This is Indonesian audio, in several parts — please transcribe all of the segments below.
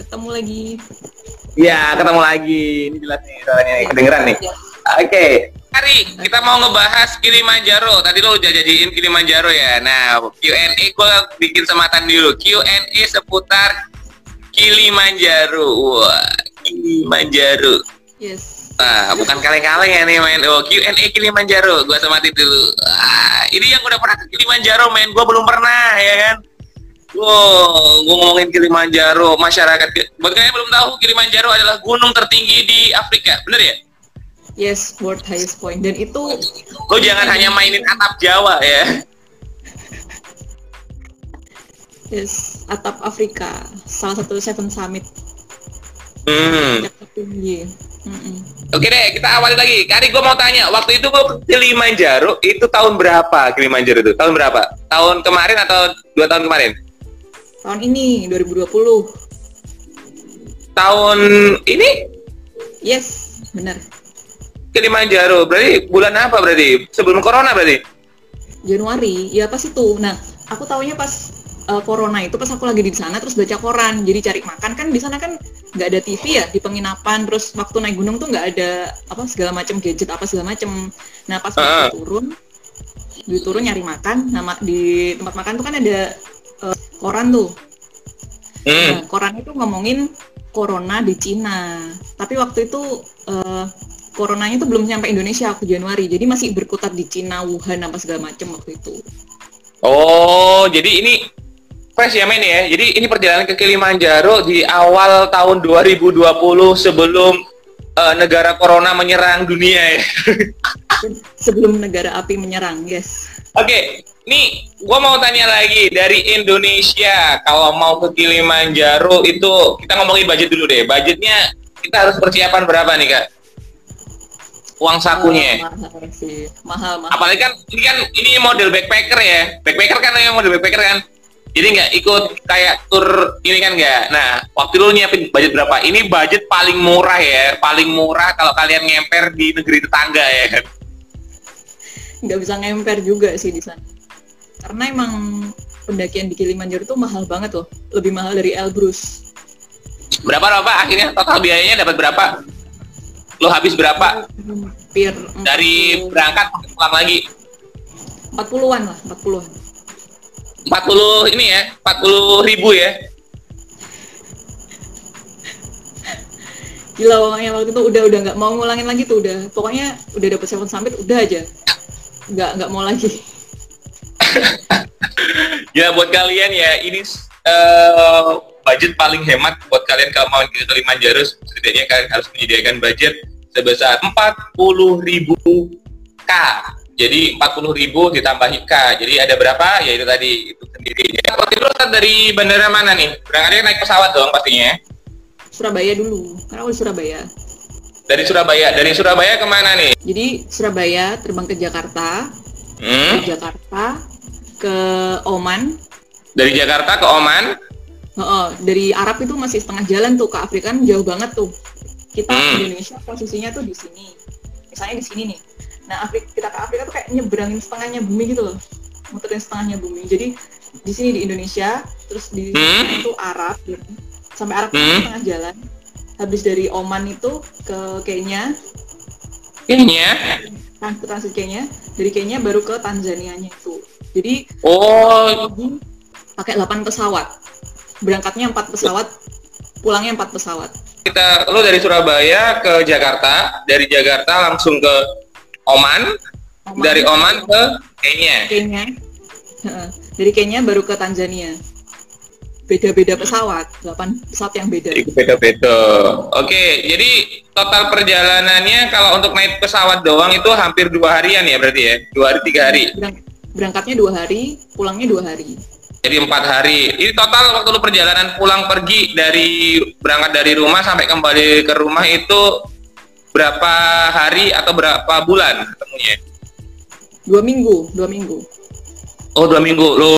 Ketemu lagi. Ya, ketemu lagi. Ini jelas nih suaranya nih, kedengeran nih. Oke. Hari kita mau ngebahas Kilimanjaro. Tadi lo udah jadiin Kilimanjaro ya. Nah, Q&A gue bikin sematan dulu. Q&A seputar Kilimanjaro. Wah, Kilimanjaro. Yes. Nah, bukan kaleng-kaleng ya nih main. Oh, Q&A Kilimanjaro. Gua sematin dulu. Ah, ini yang udah pernah ke Kilimanjaro, main. Gua belum pernah, ya kan? Wow, gua ngomongin Kilimanjaro, masyarakat. Buat kalian yang belum tahu, Kilimanjaro adalah gunung tertinggi di Afrika, bener ya? Yes, world highest point. Dan itu Lo jangan hanya mainin atap Jawa ya. yes, atap Afrika, salah satu Seven Summit Hmm. yang tertinggi. Mm-mm. Oke deh, kita awali lagi. Kari gue mau tanya, waktu itu gue ke Kilimanjaro, itu tahun berapa Kilimanjaro itu? Tahun berapa? Tahun kemarin atau dua tahun kemarin? Tahun ini 2020. Tahun ini Yes, benar. Kilimanjaro, berarti bulan apa berarti? Sebelum corona berarti? Januari, ya pas itu. Nah, aku taunya pas uh, corona itu pas aku lagi di sana terus baca koran. Jadi cari makan kan di sana kan nggak ada TV ya di penginapan. Terus waktu naik gunung tuh nggak ada apa segala macam gadget apa segala macam. Nah pas aku turun, di turun nyari makan. Nama di tempat makan tuh kan ada uh, koran tuh. Hmm. Nah, koran itu ngomongin corona di Cina. Tapi waktu itu eh, coronanya tuh belum sampai Indonesia aku Januari. Jadi masih berkutat di Cina, Wuhan apa segala macam waktu itu. Oh, jadi ini fresh ya men ya. Jadi ini perjalanan ke Kilimanjaro di awal tahun 2020 sebelum eh, negara corona menyerang dunia ya. Sebelum negara api menyerang, yes. Oke, nih gua mau tanya lagi dari Indonesia kalau mau ke Kilimanjaro itu kita ngomongin budget dulu deh. Budgetnya kita harus persiapan berapa nih kak? Uang sakunya. Eh, mahal sih. Mahal, mahal. Apalagi kan ini kan ini model backpacker ya. Backpacker kan yang model backpacker kan. Jadi nggak ikut kayak tour ini kan nggak. Nah, waktu lu nyiapin budget berapa? Ini budget paling murah ya, paling murah kalau kalian ngemper di negeri tetangga ya. Nggak bisa ngemper juga sih di sana. Karena emang pendakian di Kilimanjaro tuh mahal banget loh. Lebih mahal dari Elbrus. Berapa berapa akhirnya total biayanya dapat berapa? Lo habis berapa? Hampir Dari berangkat pulang lagi? 40-an lah, 40-an. 40 ini ya, 40 ribu ya. Gila pokoknya waktu itu udah udah nggak mau ngulangin lagi tuh udah pokoknya udah dapet Seven Summit udah aja nggak nggak mau lagi Ya buat kalian ya ini eh, budget paling hemat buat kalian kalau mau ke Kilimanjaro setidaknya kalian harus menyediakan budget sebesar 40.000 K. Jadi 40.000 ditambahi K. Jadi ada berapa? Ya itu tadi itu sendiri. Ya, waktu itu dari bandara mana nih? Berangkatnya naik pesawat dong pastinya. Surabaya dulu karena aku di Surabaya Dari Surabaya. Dari Surabaya ke mana nih? jadi Surabaya terbang ke Jakarta Hmm? ke Jakarta ke Oman Dari Jakarta ke Oman. Heeh, dari Arab itu masih setengah jalan tuh ke Afrika kan jauh banget tuh kita Hmm. Indonesia posisinya tuh di sini misalnya di sini nih nah Afrika kita ke Afrika tuh kayak nyebrangin setengahnya bumi gitu loh muterin setengahnya bumi jadi di sini di Indonesia terus di Hmm. itu Arab sampai Arab itu Hmm. setengah jalan habis dari Oman itu ke Kenya. Kayaknya. trans transit Kenya. Dari Kenya baru ke Tanzania-nya itu. Jadi Oh, pakai 8 pesawat. Berangkatnya 4 pesawat pulangnya 4 pesawat. Kita lu dari Surabaya ke Jakarta, dari Jakarta langsung ke Oman, Oman. dari Oman ke Kenya. Kenya. Dari Kenya baru ke Tanzania beda-beda pesawat 8 pesawat yang beda beda-beda. Oke, jadi total perjalanannya kalau untuk naik pesawat doang itu hampir dua harian ya berarti ya, dua hari tiga hari. Berang- berangkatnya dua hari pulangnya dua hari Jadi empat hari. Ini total waktu lu perjalanan pulang pergi dari berangkat dari rumah sampai kembali ke rumah itu berapa hari atau berapa bulan ketemunya? dua minggu dua minggu Oh dua minggu lo.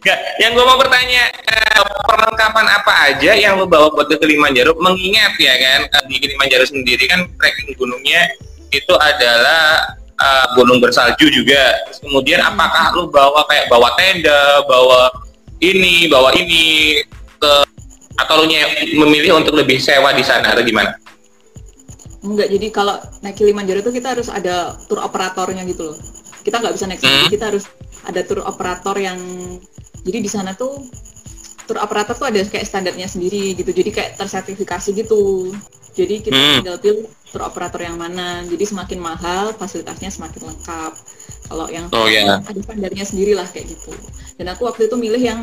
Nggak, yang gue mau bertanya eh, perlengkapan apa aja yang lo bawa buat ke Kilimanjaro? Mengingat ya kan eh, di Kilimanjaro sendiri kan trekking gunungnya itu adalah eh, gunung bersalju juga. Terus kemudian apakah lo bawa kayak bawa tenda, bawa ini bawa ini ke atau lu nye- memilih untuk lebih sewa di sana atau gimana? Enggak, jadi kalau naik Kilimanjaro itu kita harus ada tour operatornya gitu loh. Kita nggak bisa naik sendiri, Hmm. kita harus ada tour operator yang jadi di sana tuh tour operator tuh ada kayak standarnya sendiri gitu. Jadi kayak tersertifikasi gitu. Jadi kita Hmm. tinggal pilih tour operator yang mana. Jadi semakin mahal, fasilitasnya semakin lengkap. Kalau yang Oh ya. ada standarnya sendiri lah kayak gitu. Dan aku waktu itu milih yang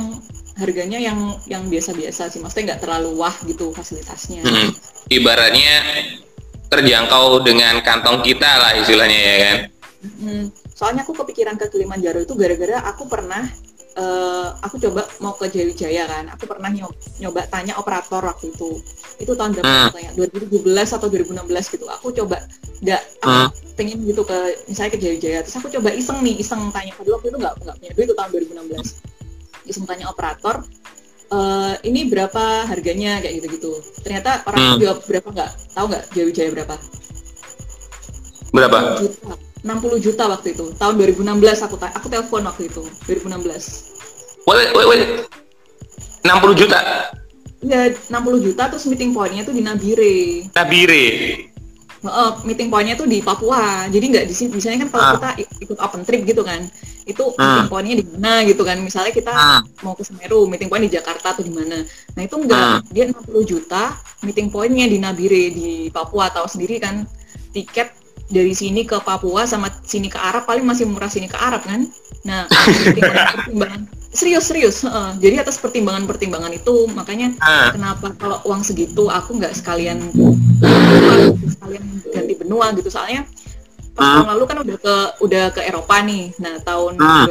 harganya yang yang biasa-biasa sih, maksudnya nggak terlalu wah gitu fasilitasnya. Hmm. Ibaratnya terjangkau dengan kantong kita lah istilahnya ya kan. Hmm, soalnya aku kepikiran ke Kilimanjaro itu gara-gara aku pernah eh, aku coba mau ke Jawijaya kan. Aku pernah nyoba, nyoba tanya operator waktu itu. Itu tahun berapa Hmm. aku tanya? 2017 atau 2016 gitu. Aku coba nggak Hmm. pengen gitu ke misalnya ke Jawijaya. Terus aku coba iseng nih, iseng tanya. Padahal waktu itu nggak nggak punya duit itu tahun 2016. Iseng tanya operator. eh, ini berapa harganya kayak gitu-gitu. Ternyata orang Hmm. jawab berapa nggak tahu nggak Jawijaya berapa? Berapa? juta 60 juta waktu itu tahun 2016 aku ta- aku telepon waktu itu 2016 Wait, wait, wait. 60 juta. ya 60 juta terus meeting pointnya tuh di Nabire Nabire. Heeh, meeting pointnya tuh di Papua jadi nggak di sini misalnya kan kalau Ah. kita ik- ikut open trip gitu kan itu Ah. meeting pointnya di mana gitu kan misalnya kita Ah. mau ke Semeru meeting point di Jakarta atau di mana nah itu enggak Ah. dia 60 juta meeting pointnya di Nabire di Papua tahu sendiri kan tiket dari sini ke Papua sama sini ke Arab paling masih murah sini ke Arab kan nah pertimbangan, pertimbangan serius serius heeh. jadi atas pertimbangan pertimbangan itu makanya Ah. kenapa kalau uang segitu aku nggak sekalian sekalian ganti benua gitu soalnya pas Hmm. tahun lalu kan udah ke udah ke Eropa nih nah tahun Hmm.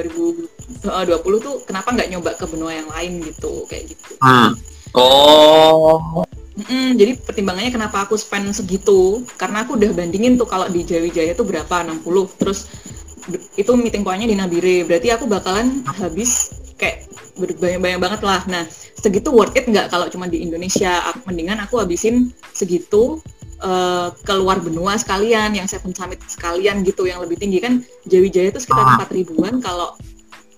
2020 tuh kenapa nggak nyoba ke benua yang lain gitu kayak gitu Hmm. Oh. Mm-mm, jadi pertimbangannya kenapa aku spend segitu? Karena aku udah bandingin tuh kalau di Jawijaya tuh berapa? 60 terus itu meeting pointnya di Nabire. Berarti aku bakalan habis kayak berbanyak-banyak banget lah. Nah segitu worth it nggak kalau cuma di Indonesia? Aku- mendingan aku habisin segitu eh, keluar benua sekalian yang Seven Summit sekalian gitu yang lebih tinggi. Kan Jawijaya itu sekitar empat ribuan kalau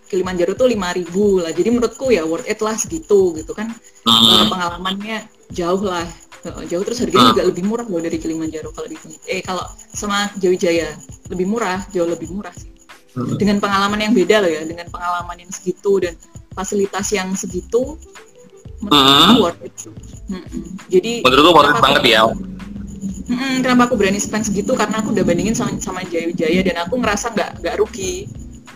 Kilimanjaro tuh lima ribu lah. Jadi menurutku ya worth it lah segitu gitu kan Hmm. pengalamannya jauh lah jauh terus harganya Hmm. juga lebih murah loh dari Kilimanjaro kalau di eh kalau sama Jawijaya lebih murah jauh lebih murah sih Hmm. dengan pengalaman yang beda loh ya dengan pengalaman yang segitu dan fasilitas yang segitu menurut Hmm. worth it. Mm-mm. jadi Menurut lu worth it banget aku- ya? Mm-mm, kenapa aku berani spend segitu karena aku udah bandingin sama, sama Jawijaya dan aku ngerasa nggak nggak rugi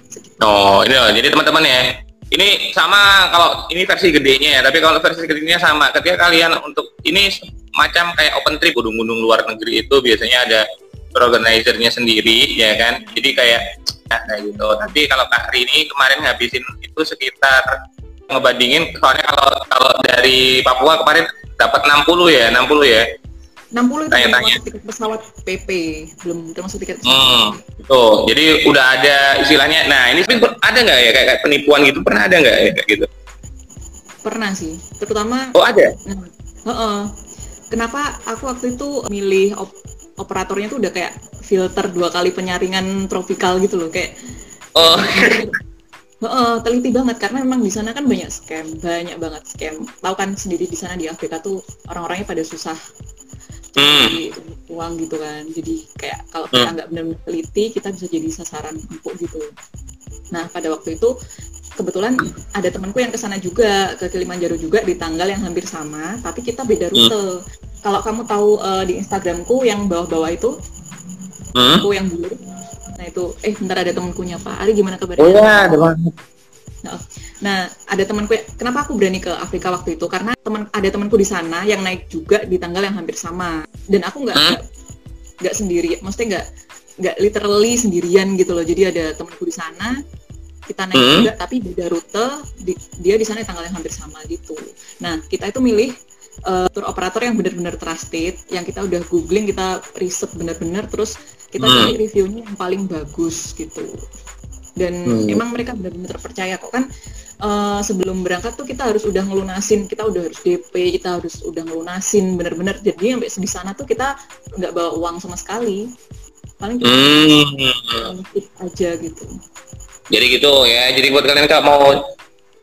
Segitu. Oh, ini loh. Jadi teman-teman ya, ini sama kalau ini versi gedenya ya, tapi kalau versi gedenya sama. Ketika kalian untuk ini macam kayak open trip gunung-gunung luar negeri itu biasanya ada organizernya sendiri ya kan. Jadi kayak nah, kayak gitu. Tapi kalau Kak ini kemarin ngabisin itu sekitar ngebandingin soalnya kalau kalau dari Papua kemarin dapat 60 ya, 60 ya. 60 itu Tanya-tanya. termasuk tiket pesawat PP belum termasuk tiket pesawat Hmm, tuh. Jadi udah ada istilahnya. Nah, ini ada nggak ya kayak, kayak penipuan gitu? Pernah ada nggak ya kayak gitu? pernah sih terutama Oh, ada. Nah, heeh. Kenapa aku waktu itu milih op- operatornya tuh udah kayak filter dua kali penyaringan tropikal gitu loh kayak Oh. heeh, teliti banget karena memang di sana kan banyak scam, banyak banget scam. Tahu kan sendiri di sana di Afrika tuh orang-orangnya pada susah cari uang gitu kan. Jadi kayak kalau kita Hmm. nggak benar-benar teliti kita bisa jadi sasaran empuk gitu. Nah pada waktu itu kebetulan ada temanku yang ke sana juga ke Kilimanjaro juga di tanggal yang hampir sama, tapi kita beda rute. Kalau kamu tahu eh, di Instagramku yang bawah-bawah itu, Hmm? aku yang bulu. Nah itu, eh bentar ada temanku nyapa. Ari gimana kabarnya? Oh ya, ada banget. Nah, ada temanku yang- kenapa aku berani ke Afrika waktu itu? Karena teman ada temanku di sana yang naik juga di tanggal yang hampir sama. Dan aku nggak nggak sendiri, maksudnya nggak nggak literally sendirian gitu loh. Jadi ada temanku di sana, kita naik Hmm? juga tapi beda rute. di- dia di sana di tanggal yang hampir sama gitu. Nah, kita itu milih eh, tour operator yang benar-benar trusted, yang kita udah googling, kita riset benar-benar, terus kita Hmm. cari reviewnya yang paling bagus gitu. Dan Hmm. emang mereka benar-benar terpercaya kok kan eh, sebelum berangkat tuh kita harus udah ngelunasin, kita udah harus DP, kita harus udah ngelunasin bener-bener. Jadi sampai di sana tuh kita nggak bawa uang sama sekali, paling cuma Hmm. aja gitu. Jadi gitu ya. Jadi buat kalian kalau mau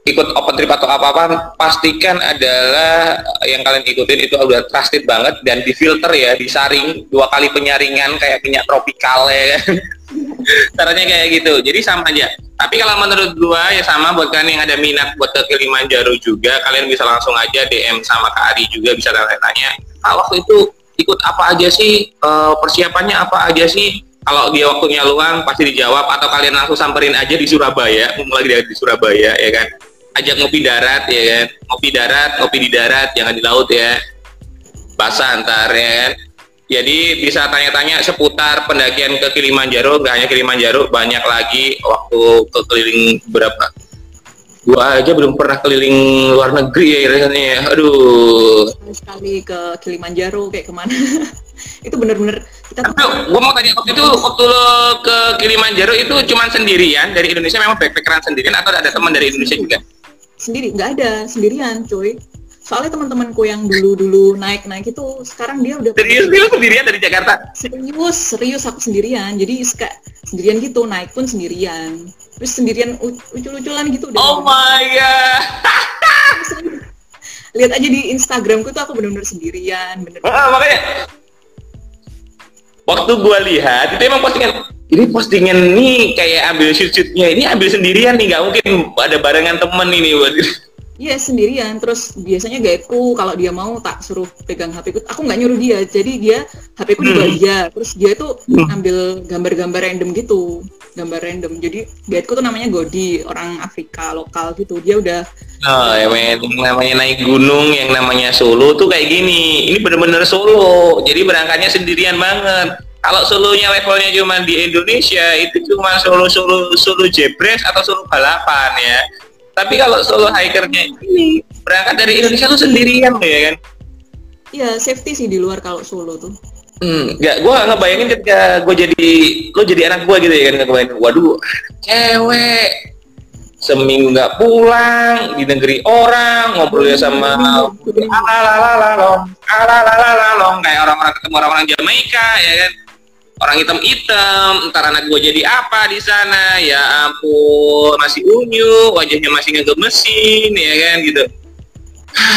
ikut open trip atau apa-apa pastikan adalah yang kalian ikutin itu udah trusted banget dan difilter ya disaring dua kali penyaringan kayak minyak tropikal ya kan. Caranya kayak gitu. Jadi sama aja. Tapi kalau menurut gua ya sama buat kalian yang ada minat buat ke Kilimanjaro juga kalian bisa langsung aja DM sama Kak Ari juga bisa tanya-tanya. Ah, waktu itu ikut apa aja sih? Uh, persiapannya apa aja sih? Kalau dia waktunya luang pasti dijawab. Atau kalian langsung samperin aja di Surabaya mulai dari di Surabaya ya kan ajak ngopi darat ya kan? Ngopi darat ngopi di darat jangan di laut ya. Basah antar ya kan? Jadi bisa tanya-tanya seputar pendakian ke Kilimanjaro gak hanya Kilimanjaro banyak lagi waktu ke keliling berapa? Gua aja belum pernah keliling luar negeri ya rasanya ya. Aduh. Sekali ke Kilimanjaro kayak ke mana? Itu bener-bener kita Tapi, gua mau tanya waktu itu waktu lo ke Kilimanjaro itu cuma sendirian? Dari Indonesia memang backpackeran sendirian atau ada teman dari Indonesia juga sendiri nggak ada sendirian cuy. Soalnya teman-temanku yang dulu-dulu naik-naik itu sekarang dia udah serius? dia sendirian dari Jakarta? Serius serius aku sendirian. Jadi suka sendirian gitu naik pun sendirian. Terus sendirian lucu-lucuan gitu deh. oh my god. Lihat aja di Instagramku tuh aku benar-benar sendirian bener, -bener. Ah, makanya waktu gua lihat itu emang postingan. Ini postingan nih kayak ambil shoot-shootnya. Ini ambil sendirian nih nggak mungkin ada barengan temen ini Iya sendirian, terus biasanya gaibku kalau dia mau tak suruh pegang HP ku, aku nggak nyuruh dia, jadi dia HP ku hmm. dibawa dia, terus dia tuh hmm. ambil gambar-gambar random gitu, gambar random, jadi gaibku tuh namanya Godi, orang Afrika lokal gitu, dia udah Oh ya men, namanya naik gunung, yang namanya Solo tuh kayak gini, ini bener-bener Solo, jadi berangkatnya sendirian banget, kalau solonya levelnya cuma di Indonesia itu cuma solo solo solo jebres atau solo balapan ya tapi kalau solo hikernya ini berangkat dari Indonesia tuh sendirian ya kan? Iya safety sih di luar kalau solo tuh. Hmm, nggak, gue nggak bayangin ketika gue jadi, lo jadi anak gue gitu ya kan, nggak bayangin, waduh, cewek, seminggu nggak pulang di negeri orang ngobrolnya sama alalalalong alalalalong kayak orang-orang ketemu orang-orang Jamaika ya kan orang hitam-hitam, ntar anak gue jadi apa di sana, ya ampun, masih unyu, wajahnya masih ngegemesin, ya kan gitu.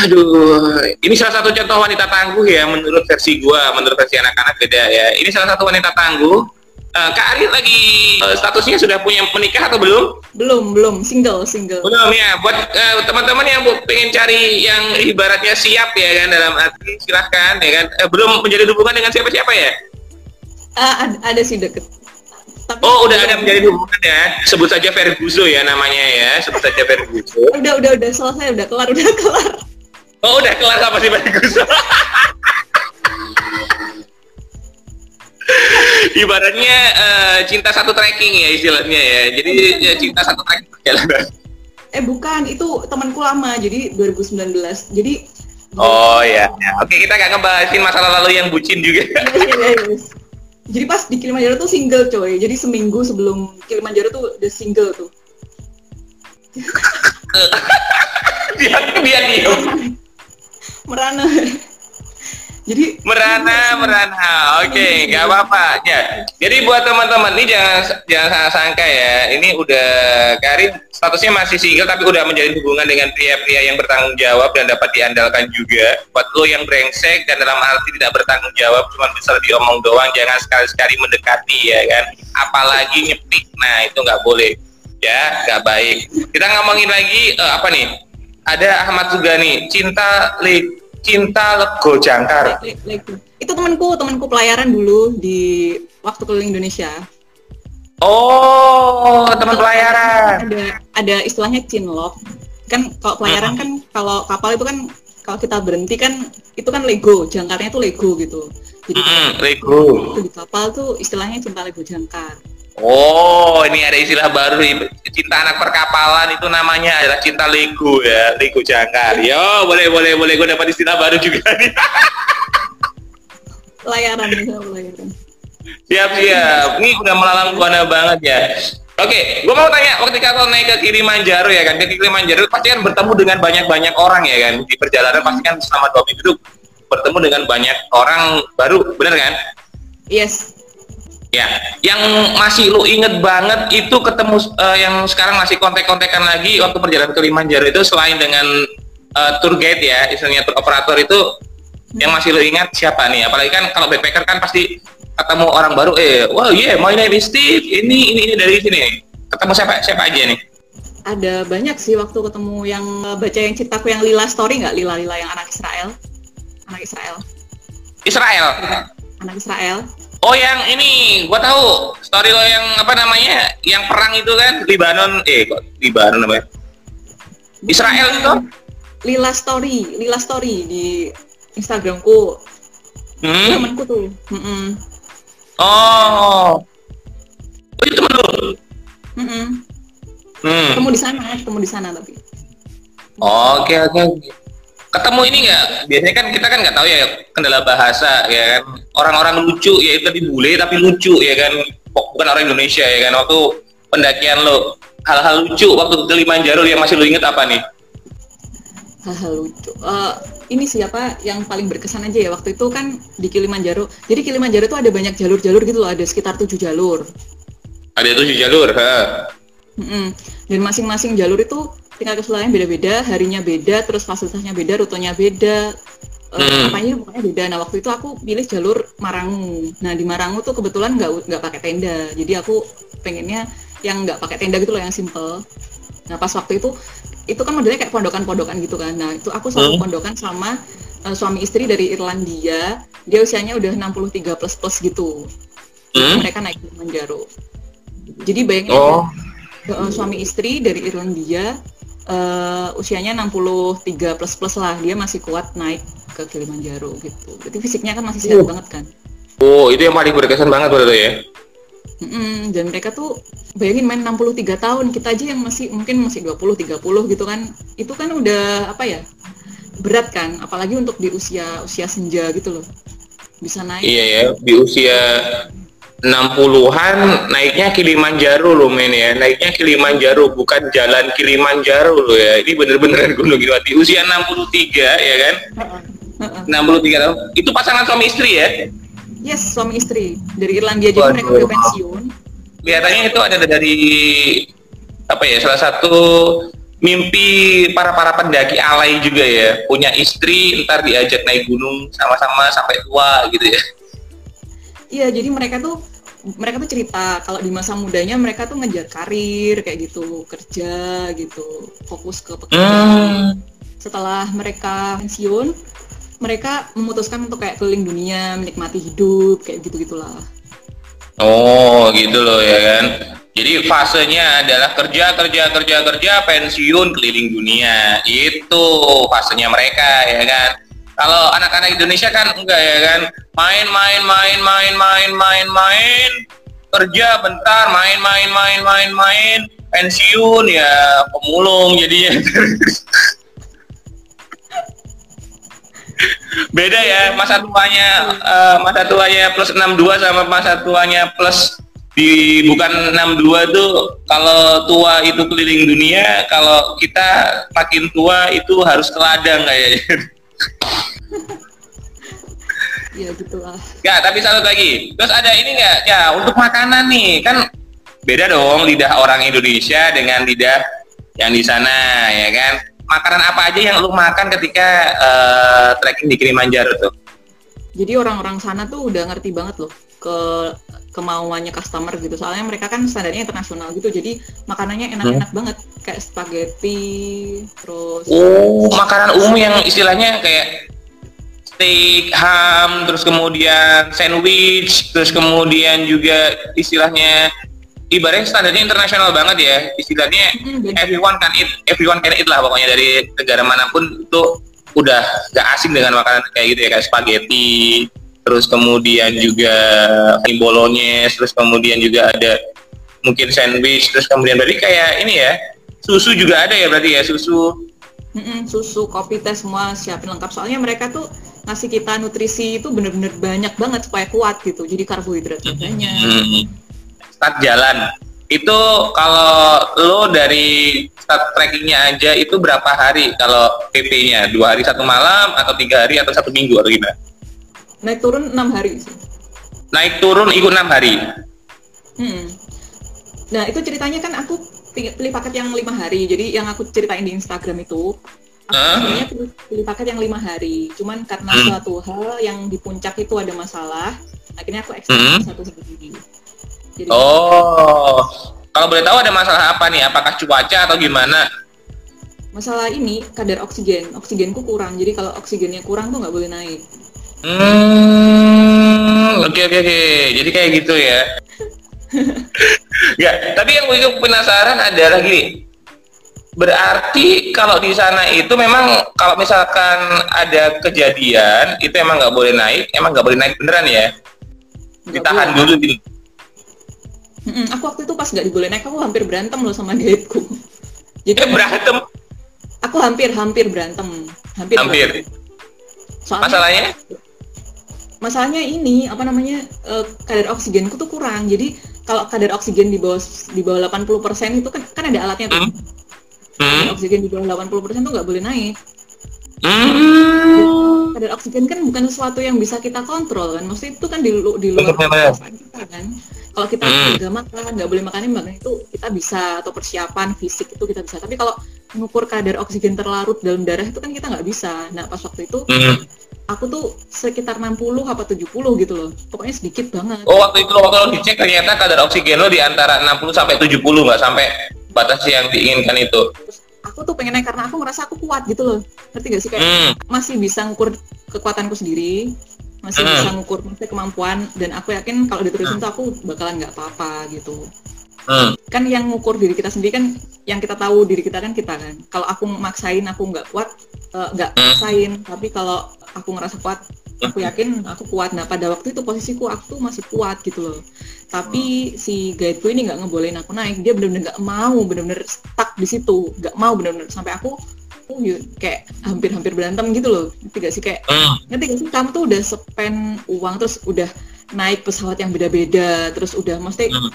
Aduh, ini salah satu contoh wanita tangguh ya menurut versi gue, menurut versi anak-anak beda ya. Ini salah satu wanita tangguh. Uh, Kak Ari lagi uh, statusnya sudah punya menikah atau belum? Belum, belum, single, single. Belum ya. Buat uh, teman-teman yang pengen cari yang ibaratnya siap ya kan dalam arti silahkan ya kan. Uh, belum menjadi hubungan dengan siapa-siapa ya? Uh, ada, ada sih deket. Tapi oh udah ada menjadi hubungan ya. Sebut saja Ferguso ya namanya ya. Sebut saja Ferguso. udah udah udah selesai udah kelar udah kelar. Oh udah kelar apa sih Ferguso? Ibaratnya uh, cinta satu trekking ya istilahnya ya. Jadi ya, cinta satu trekking. Eh bukan, itu temanku lama. Jadi 2019. Jadi Oh ya. ya. Oke, kita gak ngebahasin masalah lalu yang bucin juga. Iya, iya, iya. Jadi pas di Kilimanjaro tuh single coy. Jadi seminggu sebelum Kilimanjaro tuh udah single tuh. Dia dia diem. Merana jadi merana merana. Oke okay, nggak apa-apa. Ya jadi buat teman-teman ini jangan jangan salah sangka ya. Ini udah Karin statusnya masih single tapi udah menjalin hubungan dengan pria-pria yang bertanggung jawab dan dapat diandalkan juga. Buat lo yang brengsek dan dalam arti tidak bertanggung jawab cuma bisa diomong doang jangan sekali-sekali mendekati ya kan? Apalagi nyepik nah itu nggak boleh. Ya nggak baik. Kita ngomongin lagi uh, apa nih? Ada Ahmad juga nih cinta li Cinta Lego Jangkar. Itu temanku, temanku pelayaran dulu di waktu keliling Indonesia. Oh, teman pelayaran. Ada ada istilahnya cinlok. Kan kalau pelayaran kan kalau kapal itu kan kalau kita berhenti kan itu kan Lego, jangkarnya tuh Lego gitu. Jadi mm, Lego. Itu di kapal tuh istilahnya cinta Lego jangkar. Oh, ini ada istilah baru cinta anak perkapalan itu namanya adalah cinta Lego ya, Lego jangkar. Yo, boleh boleh boleh gue dapat istilah baru juga nih. layaran layaran. Siap siap. Ini udah melalang buana banget ya. Oke, gue mau tanya, waktu kau naik ke Kilimanjaro ya kan, ke Kilimanjaro pasti kan bertemu dengan banyak-banyak orang ya kan, di perjalanan pasti kan selama dua minggu itu bertemu dengan banyak orang baru, bener kan? Yes Ya, yang masih lu inget banget itu ketemu uh, yang sekarang masih kontek-kontekan lagi waktu perjalanan ke Kilimanjaro itu selain dengan uh, tour guide ya, istilahnya tour operator itu hmm. yang masih lu ingat siapa nih? Apalagi kan kalau backpacker kan pasti ketemu orang baru, eh, wow yeah, my name is Steve, ini ini ini dari sini. Ketemu siapa siapa aja nih? Ada banyak sih waktu ketemu yang baca yang ceritaku yang Lila story nggak Lila Lila yang anak Israel, anak Israel. Israel. Anak Israel Oh yang ini, gua tahu story lo yang apa namanya, yang perang itu kan Libanon, eh kok Libanon apa? Ya? Israel itu? Lila story, Lila story di Instagramku. Hmm? Temanku tuh. Mm -mm. Oh, oh itu temen lo? Mm -mm. Hmm. Ketemu di sana, ketemu di sana tapi. Oke oke. oke ketemu ini nggak? Biasanya kan kita kan nggak tahu ya kendala bahasa ya kan? Orang-orang lucu ya itu tadi bule tapi lucu ya kan? Bukan orang Indonesia ya kan? Waktu pendakian lo hal-hal lucu waktu ke Kilimanjaro yang masih lo inget apa nih? Hal-hal lucu. Uh, ini siapa yang paling berkesan aja ya? Waktu itu kan di Kilimanjaro. Jadi Kilimanjaro itu ada banyak jalur-jalur gitu loh ada sekitar tujuh jalur. Ada tujuh jalur ha. Mm -mm. dan masing-masing jalur itu tingkat kesulitannya beda-beda, harinya beda, terus fasilitasnya beda, rutenya beda, uh, hmm. apanya pokoknya beda. Nah waktu itu aku pilih jalur Marangu. Nah di Marangu tuh kebetulan nggak nggak pakai tenda, jadi aku pengennya yang nggak pakai tenda gitu loh, yang simple. Nah pas waktu itu itu kan modelnya kayak pondokan-pondokan gitu kan. Nah itu aku satu hmm. pondokan sama uh, suami istri dari Irlandia. Dia usianya udah 63 plus plus gitu. Hmm. Mereka naik Kilimanjaro. Jadi bayangin oh. uh, suami istri dari Irlandia uh, usianya 63 plus plus lah. Dia masih kuat naik ke Kilimanjaro gitu. Berarti fisiknya kan masih sehat uh. banget kan? Oh itu yang paling berkesan banget berarti ya? Mm-mm, dan mereka tuh bayangin main 63 tahun kita aja yang masih mungkin masih 20 30 gitu kan. Itu kan udah apa ya berat kan. Apalagi untuk di usia usia senja gitu loh. Bisa naik. Iya ya di usia 60-an naiknya Kilimanjaro loh men ya. Naiknya Kilimanjaro bukan jalan Kilimanjaro loh ya. Ini bener-beneran gunung Giliwati usia 63 ya kan? 63 tahun. Itu pasangan suami istri ya? Yes suami istri. Dari Irlandia jadi mereka udah pensiun. Kelihatannya itu ada dari apa ya salah satu mimpi para para pendaki alay juga ya. Punya istri ntar diajak naik gunung sama-sama sampai tua gitu ya Iya, jadi mereka tuh mereka tuh cerita kalau di masa mudanya mereka tuh ngejar karir kayak gitu, kerja gitu, fokus ke pekerjaan. Hmm. Setelah mereka pensiun, mereka memutuskan untuk kayak keliling dunia, menikmati hidup kayak gitu-gitulah. Oh, gitu loh ya kan. Jadi fasenya adalah kerja, kerja, kerja, kerja, pensiun, keliling dunia. Itu fasenya mereka ya kan kalau anak-anak Indonesia kan enggak ya kan, main main main main main main main, kerja bentar, main main main main main, pensiun ya pemulung jadinya. Beda ya masa tuanya uh, masa tuanya plus 62 sama masa tuanya plus di bukan 62 tuh kalau tua itu keliling dunia, kalau kita makin tua itu harus ke ladang kayaknya. ya gitulah. Ya tapi satu lagi. Terus ada ini nggak? Ya untuk makanan nih. Kan beda dong lidah orang Indonesia dengan lidah yang di sana ya kan? Makanan apa aja yang lu makan ketika uh, trekking di Kilimanjaro tuh? Jadi orang-orang sana tuh udah ngerti banget loh ke kemauannya customer gitu. Soalnya mereka kan standarnya internasional gitu. Jadi makanannya enak-enak hmm. banget. Kayak spaghetti terus oh makanan umum yang istilahnya kayak steak ham terus kemudian sandwich terus kemudian juga istilahnya ibaratnya standarnya internasional banget ya istilahnya hmm, everyone can eat everyone can eat lah pokoknya dari negara mana pun itu udah gak asing dengan makanan kayak gitu ya kayak spaghetti terus kemudian juga bolognese, terus kemudian juga ada mungkin sandwich, terus kemudian berarti kayak ini ya, susu juga ada ya berarti ya susu. Mm-mm, susu, kopi, teh semua siapin lengkap. Soalnya mereka tuh ngasih kita nutrisi itu bener-bener banyak banget supaya kuat gitu. Jadi karbohidrat banyak. Mm-hmm. Start jalan. Itu kalau lo dari start trekkingnya aja itu berapa hari kalau PP-nya? Dua hari satu malam atau tiga hari atau satu minggu atau gimana? naik turun enam hari sih naik turun ikut enam hari. Hmm. Nah itu ceritanya kan aku pi- pilih paket yang lima hari. Jadi yang aku ceritain di Instagram itu, sebenarnya pilih, pilih paket yang lima hari. Cuman karena Hmm. suatu hal yang di puncak itu ada masalah, akhirnya aku extend Hmm. satu hari. Jadi Oh, kalau boleh tahu ada masalah apa nih? Apakah cuaca atau gimana? masalah ini kadar oksigen, oksigenku kurang. Jadi kalau oksigennya kurang tuh nggak boleh naik. Hmm, oke oke oke. Jadi kayak gitu ya. ya, tapi yang gue penasaran adalah gini. Berarti kalau di sana itu memang kalau misalkan ada kejadian itu emang nggak boleh naik, emang nggak boleh naik beneran ya? Nggak Ditahan boleh. dulu gitu. Mm-mm, aku waktu itu pas nggak diboleh naik, aku hampir berantem loh sama guide-ku. Jadi Eh berantem aku hampir hampir berantem, hampir. hampir. berantem. Soalnya Masalahnya? masalahnya ini apa namanya eh, kadar oksigenku tuh kurang. Jadi kalau kadar oksigen di bawah di bawah 80% itu kan kan ada alatnya tuh. Hmm. Kadar Hmm. oksigen di bawah 80% tuh nggak boleh naik. Hmm. Kadar oksigen kan bukan sesuatu yang bisa kita kontrol kan. Maksudnya itu kan di, lu- di luar kekuasaan kita kan. Kalau kita Hmm. nggak makan, nggak boleh makan makan itu kita bisa atau persiapan fisik itu kita bisa. Tapi kalau mengukur kadar oksigen terlarut dalam darah itu kan kita nggak bisa. Nah pas waktu itu Hmm. aku tuh sekitar 60 apa 70 gitu loh. Pokoknya sedikit banget. Oh waktu itu waktu lo dicek ternyata kadar oksigen lo di antara 60 sampai 70 nggak sampai batas yang diinginkan itu. Aku tuh pengen naik karena aku ngerasa aku kuat gitu loh. Ngerti gak sih kayak Hmm. masih bisa ngukur kekuatanku sendiri, masih Hmm. bisa ngukur maksudnya kemampuan dan aku yakin kalau diterusin tuh aku bakalan nggak apa-apa gitu. Hmm. Kan yang ngukur diri kita sendiri kan yang kita tahu diri kita kan kita kan. Kalau aku maksain aku nggak kuat, eh, nggak Hmm. maksain. Tapi kalau aku ngerasa kuat, aku yakin aku kuat. Nah pada waktu itu posisiku aku tuh masih kuat gitu loh. Tapi si guideku ini nggak ngebolehin aku naik. Dia bener-bener nggak mau, bener-bener stuck di situ. Nggak mau bener-bener sampai aku oh, ya, kayak hampir-hampir berantem gitu loh. Ngerti gak sih kayak Hmm. ngerti gak sih kamu tuh udah spend uang terus udah naik pesawat yang beda-beda terus udah mesti Hmm.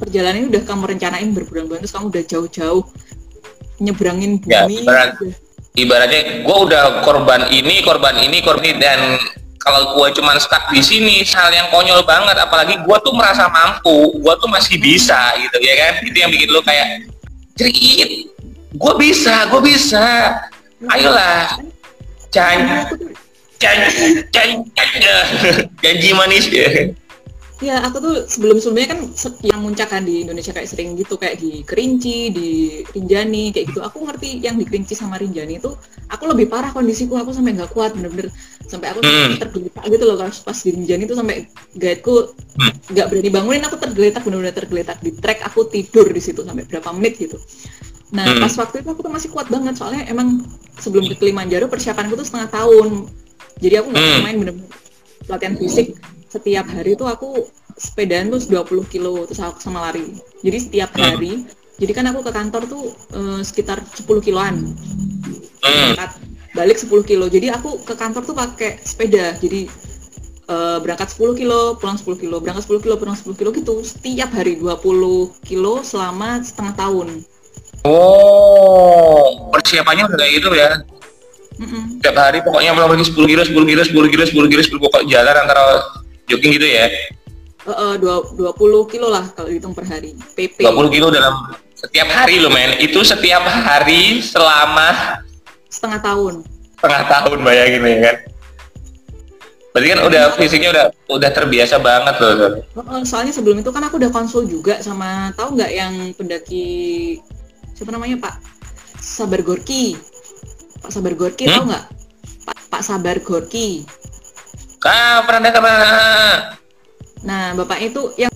perjalanan ini udah kamu rencanain berbulan-bulan terus kamu udah jauh-jauh nyebrangin Ya, bumi ibarat- udah- Ibaratnya gue udah korban ini, korban ini, korban ini dan kalau gue cuman stuck di sini hal yang konyol banget apalagi gue tuh merasa mampu gue tuh masih bisa gitu ya kan? Itu yang bikin lo kayak cerit gue bisa gue bisa. Ayolah. Janji janji janji janji manis. ya ya aku tuh sebelum sebelumnya kan yang muncak kan di Indonesia kayak sering gitu kayak di Kerinci di Rinjani kayak gitu. Aku ngerti yang di Kerinci sama Rinjani itu aku lebih parah kondisiku. Aku sampai nggak kuat bener-bener. Sampai aku Hmm. tergeletak gitu loh pas pas di Rinjani itu sampai guideku Hmm. nggak berani bangunin. Aku tergeletak bener-bener tergeletak di trek aku tidur di situ sampai berapa menit gitu. Nah Hmm. pas waktu itu aku tuh masih kuat banget. Soalnya emang sebelum ke Kilimanjaro persiapanku tuh setengah tahun. Jadi aku nggak Hmm. main bener-bener latihan fisik setiap hari tuh aku sepedaan tuh 20 kilo terus aku sama lari. Jadi setiap Hmm. hari jadi kan aku ke kantor tuh eh, sekitar 10 kiloan. Hmm. berangkat balik 10 kilo. Jadi aku ke kantor tuh pakai sepeda. Jadi eh, berangkat 10 kilo pulang 10 kilo. Berangkat 10 kilo pulang 10 kilo gitu. Setiap hari 20 kilo selama setengah tahun. Oh persiapannya udah gitu ya? Mm-mm. tiap hari pokoknya pulang pergi 10 kilo 10 kilo 10 kilo 10 kilo 10 pokok jalan antara jogging gitu ya? Eh, dua- 20 kilo lah kalau dihitung per hari. PP 20 kilo dalam setiap hari loh men. Itu setiap hari selama setengah tahun. setengah tahun bayangin ya kan? Berarti kan udah fisiknya udah udah terbiasa banget loh. Oh, soalnya sebelum itu kan aku udah konsul juga sama tahu nggak yang pendaki siapa namanya Pak Sabar Gorki Pak Sabar Gorki Hmm? tahu nggak? Pak Pak Sabar Gorki ah pernah dengar pernah nah bapaknya itu yang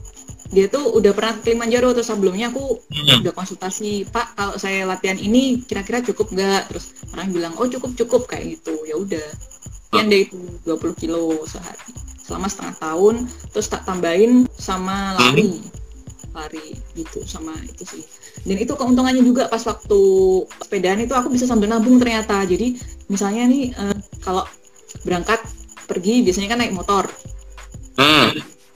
dia tuh udah pernah ke Kilimanjaro terus sebelumnya aku Hmm. udah konsultasi Pak kalau saya latihan ini kira-kira cukup nggak? Terus orang bilang oh cukup cukup kayak gitu. Ya udah. Yang deh itu 20 kilo sehari selama setengah tahun terus tak tambahin sama lari. Lari gitu sama itu sih. Dan itu keuntungannya juga pas waktu sepedaan itu aku bisa sambil nabung ternyata. Jadi misalnya nih eh, kalau berangkat pergi biasanya kan naik motor hmm.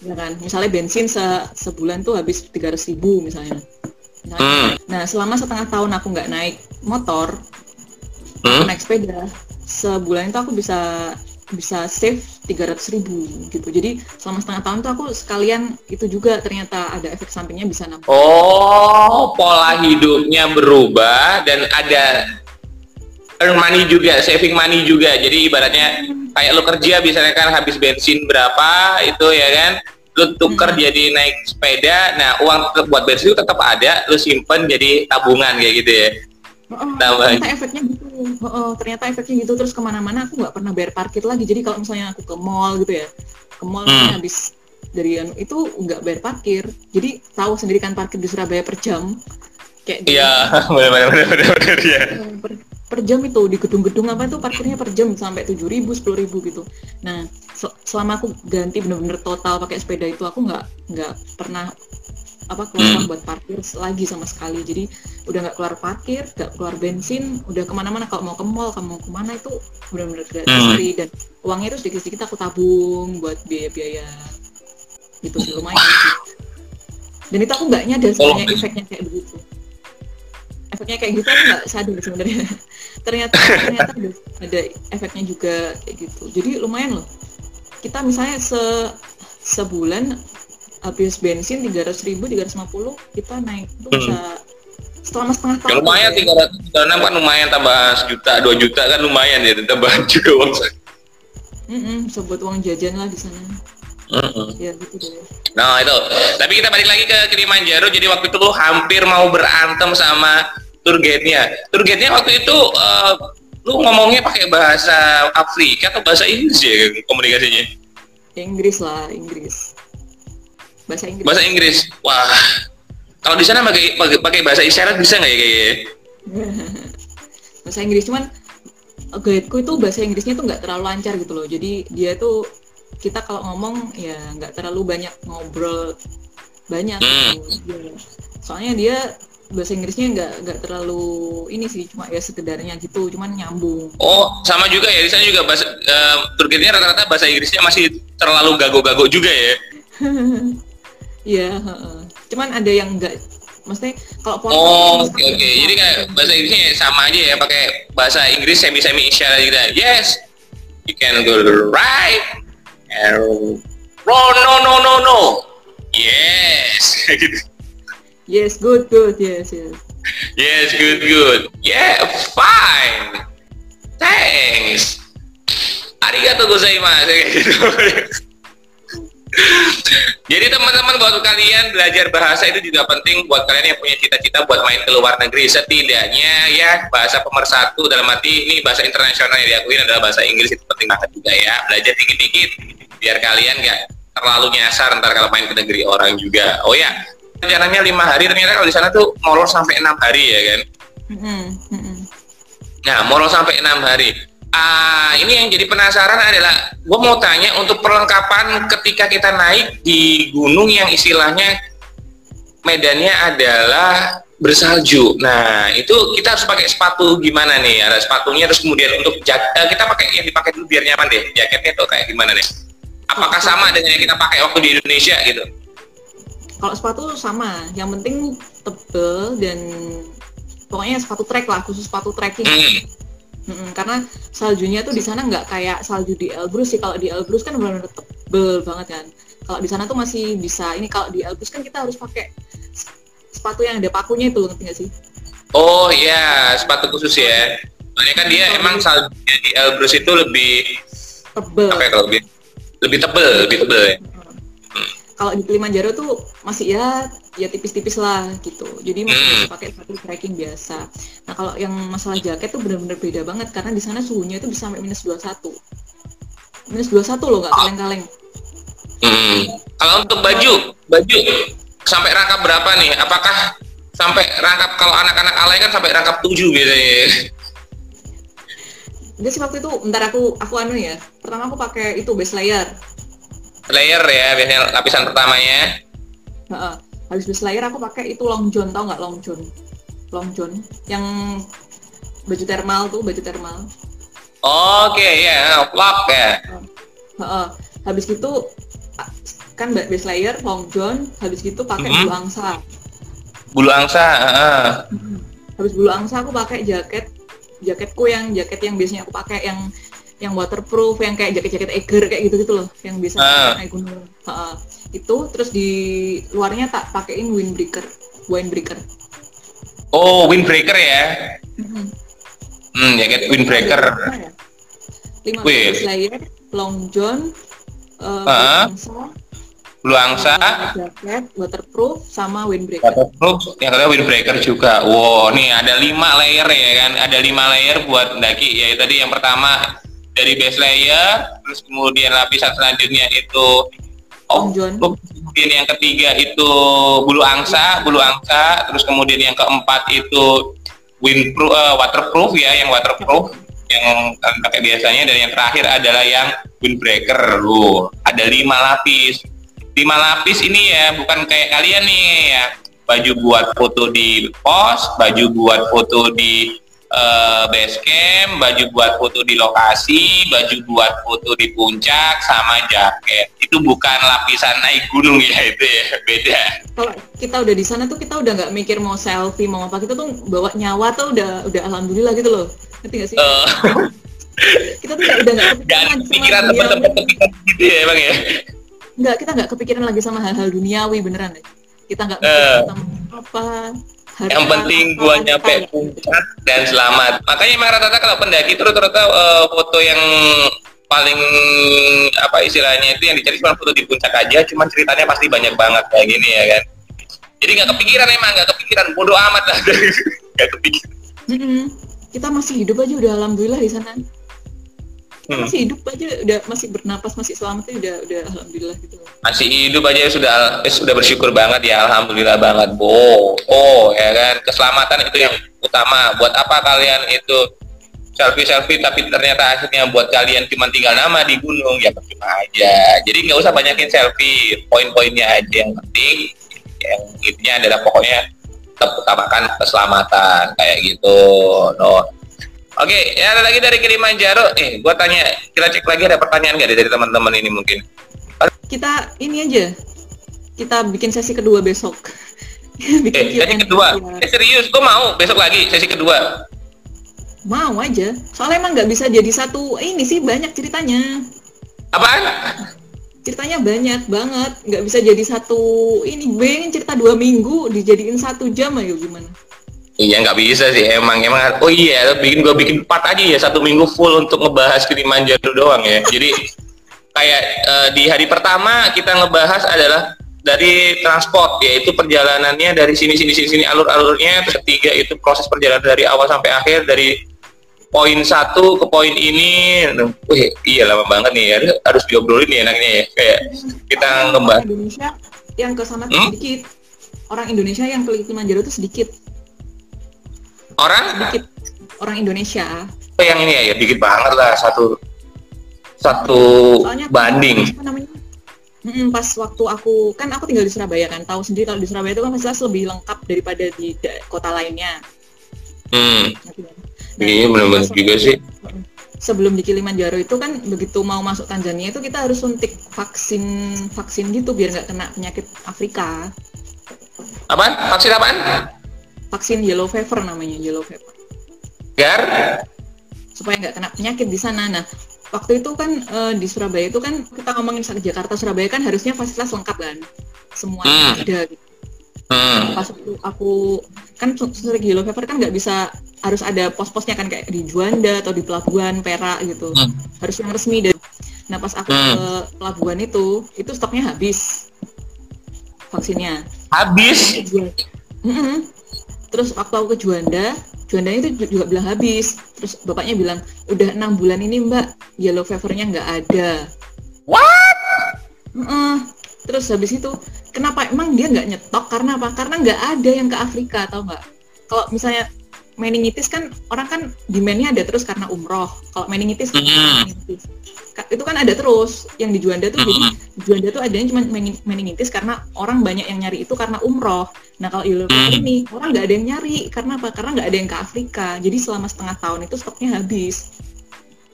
ya kan misalnya bensin se- sebulan tuh habis 300 ribu misalnya Misalnya Hmm. naik. nah selama setengah tahun aku nggak naik motor aku Hmm. naik sepeda sebulan itu aku bisa bisa save 300 ribu gitu jadi selama setengah tahun tuh aku sekalian itu juga ternyata ada efek sampingnya bisa nambah oh pola hidupnya berubah dan ada earn money juga saving money juga jadi ibaratnya kayak lo kerja misalnya kan habis bensin berapa itu ya kan lu tuker hmm. jadi naik sepeda nah uang buat bensin itu tetap ada lu simpen jadi tabungan kayak gitu ya Oh, ternyata efeknya gitu. Oh, oh, ternyata efeknya gitu terus ke mana-mana aku nggak pernah bayar parkir lagi. Jadi kalau misalnya aku ke mall gitu ya, ke mall hmm. habis dari anu itu nggak bayar parkir. Jadi tahu sendiri kan parkir di Surabaya per jam. Kayak Iya, benar benar benar benar ya. Per, per jam itu di gedung-gedung apa itu parkirnya per jam sampai tujuh ribu sepuluh ribu gitu. Nah selama aku ganti bener-bener total pakai sepeda itu aku nggak nggak pernah apa keluar buat parkir lagi sama sekali. Jadi udah nggak keluar parkir nggak keluar bensin udah ke mana-mana. Kalau mau ke mall kamu mau ke mana itu benar-benar gratis hmm. dan uangnya itu sedikit-sedikit aku tabung buat biaya-biaya gitu lumayan sih. Dan itu aku nggak nyadar sebenarnya efeknya kayak begitu efeknya kayak gitu aku nggak sadar sebenarnya ternyata ternyata ada, ada efeknya juga kayak gitu jadi lumayan loh kita misalnya se sebulan habis bensin tiga ratus ribu tiga ratus lima puluh kita naik itu hmm. bisa selama setengah tahun. Ya lumayan tiga ratus enam kan lumayan tambah sejuta dua juta kan lumayan ya tambahan juga uang saya. Mm -mm, uang jajan lah di sana. Mm -hmm. Ya gitu deh. Nah itu, tapi kita balik lagi ke Kilimanjaro. Jadi waktu itu lu hampir mau berantem sama tour guide-nya. Tour guide-nya waktu itu uh, lu ngomongnya pakai bahasa Afrika atau bahasa Inggris ya komunikasinya? Inggris lah, Inggris bahasa Inggris bahasa Inggris wah kalau di sana pakai pakai bahasa isyarat bisa nggak ya kayaknya bahasa Inggris cuman guideku itu bahasa Inggrisnya tuh nggak terlalu lancar gitu loh jadi dia tuh kita kalau ngomong ya nggak terlalu banyak ngobrol banyak hmm. gitu. soalnya dia bahasa Inggrisnya nggak nggak terlalu ini sih cuma ya sekedarnya gitu cuman nyambung oh sama juga ya di sana juga bahasa uh, Turkinya rata-rata bahasa Inggrisnya masih terlalu gago-gago juga ya Iya, cuman ada yang enggak maksudnya kalau Oh, oke okay, oke. Okay. Jadi kayak bahasa Inggrisnya sama aja ya, pakai bahasa Inggris semi-semi isyarat gitu. Yes. You can go right. And oh, no no no no. Yes. Yes, good good. Yes, yes. Yes, good good. Yeah, fine. Thanks. Arigato gozaimasu. Jadi teman-teman buat kalian belajar bahasa itu juga penting buat kalian yang punya cita-cita buat main ke luar negeri setidaknya ya bahasa pemersatu dalam arti ini bahasa internasional yang diakuin adalah bahasa Inggris itu penting banget juga ya belajar dikit-dikit biar kalian nggak terlalu nyasar ntar kalau main ke negeri orang juga oh ya rencananya lima hari ternyata kalau di sana tuh molor sampai enam hari ya kan nah molor sampai enam hari uh, ini yang jadi penasaran adalah gue mau tanya untuk perlengkapan ketika kita naik di gunung yang istilahnya medannya adalah bersalju. Nah, itu kita harus pakai sepatu gimana nih? Ada sepatunya terus kemudian untuk jaket uh, kita pakai yang dipakai dulu biar nyaman deh. Jaketnya tuh kayak gimana nih? Apakah sama dengan yang kita pakai waktu di Indonesia gitu? Kalau sepatu sama, yang penting tebel dan pokoknya sepatu trek lah, khusus sepatu trekking. Hmm Mm-mm, karena saljunya tuh di sana nggak kayak salju di Elbrus sih. Kalau di Elbrus kan benar-benar tebel banget kan. Kalau di sana tuh masih bisa. Ini kalau di Elbrus kan kita harus pakai sepatu yang ada pakunya itu ngerti nggak sih? Oh iya, sepatu khusus ya. Soalnya kan dia oh, emang saljunya di Elbrus itu lebih tebel. Apa ya kalau lebih lebih tebel, lebih tebel ya. Kalau di Kilimanjaro tuh masih ya ya tipis-tipis lah gitu jadi masih hmm. bisa pakai sepatu trekking biasa nah kalau yang masalah jaket tuh benar-benar beda banget karena di sana suhunya itu bisa sampai minus 21 minus 21 loh nggak kaleng-kaleng hmm. kalau untuk baju baju sampai rangkap berapa nih apakah sampai rangkap kalau anak-anak alay kan sampai rangkap 7 biasanya Dia sih waktu itu, ntar aku aku anu ya. Pertama aku pakai itu base layer. Layer ya, biasanya lapisan pertamanya. Habis bus layar aku pakai itu long john tau nggak long john long john yang baju thermal tuh baju thermal oke okay, ya yeah. ya uh, uh, habis itu kan base layer long john habis gitu pakai mm -hmm. bulu angsa bulu angsa uh. habis bulu angsa aku pakai jaket jaketku yang jaket yang biasanya aku pakai yang yang waterproof yang kayak jaket-jaket Eger kayak gitu gitu loh yang bisa Ah. naik gunung Ha, itu terus di luarnya tak pakein windbreaker windbreaker Oh, windbreaker ya. Mhm. Hmm, jaket windbreaker. lima belas layer long john uh, Ah. Blue angsa, jaket waterproof sama windbreaker waterproof, yang kedua windbreaker juga. Wow, nih ada lima layer ya kan? Ada lima layer buat mendaki. Ya tadi yang pertama dari base layer, terus kemudian lapisan selanjutnya itu john. kemudian yang ketiga itu bulu angsa, bulu angsa, terus kemudian yang keempat itu windproof, eh, waterproof ya, yang waterproof yang kalian pakai biasanya dan yang terakhir adalah yang windbreaker. Loh, ada lima lapis. Lima lapis ini ya, bukan kayak kalian nih ya. Baju buat foto di pos, baju buat foto di eh, base camp, baju buat foto di lokasi, baju buat foto di puncak, sama jaket. Itu bukan lapisan naik gunung ya, itu ya, beda. kalau kita udah di sana tuh kita udah nggak mikir mau selfie mau apa kita tuh bawa nyawa tuh udah udah alhamdulillah gitu loh. Ngerti gak sih? Eh, kita tuh udah nggak Gak kepikiran pikiran teman-teman gitu ya emang ya. nggak kita nggak kepikiran lagi sama hal-hal duniawi beneran deh. Kita nggak tentang apa Yang penting gua nyampe puncak dan selamat. Makanya emang rata-rata kalau pendaki itu rata-rata eh, foto yang paling apa istilahnya itu yang dicari cuma foto di puncak aja, cuman ceritanya pasti banyak banget kayak gini ya kan. Jadi nggak kepikiran emang nggak kepikiran bodoh amat lah nggak kepikiran. Mm-mm. kita masih hidup aja udah alhamdulillah di sana kita Hmm. masih hidup aja udah masih bernapas masih selamat ya udah udah alhamdulillah gitu. Masih hidup aja sudah eh, sudah bersyukur banget ya alhamdulillah banget. Bo oh ya kan? Keselamatan itu yang utama. Buat apa kalian itu selfie selfie tapi ternyata akhirnya buat kalian cuma tinggal nama di gunung ya percuma aja. Jadi nggak usah banyakin selfie poin-poinnya aja. Yang penting yang intinya adalah pokoknya tetap utamakan keselamatan kayak gitu. No Oke, ya ada lagi dari Kilimanjaro. Eh, gua tanya, kita cek lagi ada pertanyaan nggak dari teman-teman ini mungkin? kita ini aja kita bikin sesi kedua besok bikin Eh, sesi kedua. Eh Iya. serius, gue mau besok lagi sesi kedua. mau aja soalnya emang nggak bisa jadi satu ini sih banyak ceritanya Apaan? ceritanya banyak banget nggak bisa jadi satu ini bayangin cerita dua minggu dijadiin satu jam ayo gimana Iya nggak bisa sih emang emang. Oh iya, bikin gue bikin part aja ya satu minggu full untuk ngebahas Kilimanjaro doang ya. Jadi kayak eh, di hari pertama kita ngebahas adalah dari transport yaitu perjalanannya dari sini sini sini sini alur-alurnya terus ketiga itu proses perjalanan dari awal sampai akhir dari poin satu ke poin ini wih iya lama banget nih harus, harus diobrolin nih enaknya ya kayak kita ngebahas Indonesia yang ke sana tuh Hmm? sedikit orang Indonesia yang ke Kilimanjaro tuh sedikit orang? Sedikit orang Indonesia. Oh, yang ini ya, ya dikit banget lah satu satu soalnya banding. apa namanya? Mm-mm, pas waktu aku kan aku tinggal di Surabaya kan tahu sendiri kalau di Surabaya itu kan fasilitas lebih lengkap daripada di da- kota lainnya. Hmm, Nah, iya benar-benar juga sih. sebelum di Kilimanjaro itu kan begitu mau masuk Tanzania itu kita harus suntik vaksin vaksin gitu biar nggak kena penyakit Afrika. Apaan? Vaksin apaan? Vaksin yellow fever namanya yellow fever Gar? supaya nggak kena penyakit di sana nah waktu itu kan eh, di Surabaya itu kan kita ngomongin Jakarta Surabaya kan harusnya fasilitas lengkap kan semua Hmm. ada gitu. Hmm. pas waktu aku kan suntik yellow fever kan nggak bisa harus ada pos-posnya kan kayak di Juanda atau di pelabuhan Perak gitu Hmm. harus yang resmi dan nah pas aku Hmm. ke pelabuhan itu itu stoknya habis vaksinnya Habis? Mm-mm. Terus waktu aku ke Juanda Juanda itu ju- juga bilang habis terus bapaknya bilang udah enam bulan ini mbak yellow fevernya nggak ada What? Mm-mm. terus habis itu kenapa emang dia nggak nyetok karena apa karena nggak ada yang ke Afrika atau nggak kalau misalnya meningitis kan orang kan demandnya ada terus karena umroh kalau meningitis kan Hmm. meningitis. Itu kan ada terus yang di Juanda tuh jadi di Juanda tuh adanya cuma mening- meningitis karena orang banyak yang nyari itu karena umroh. Nah kalau Hmm. ini orang nggak ada yang nyari. Karena apa? Karena nggak ada yang ke Afrika. Jadi selama setengah tahun itu stoknya habis.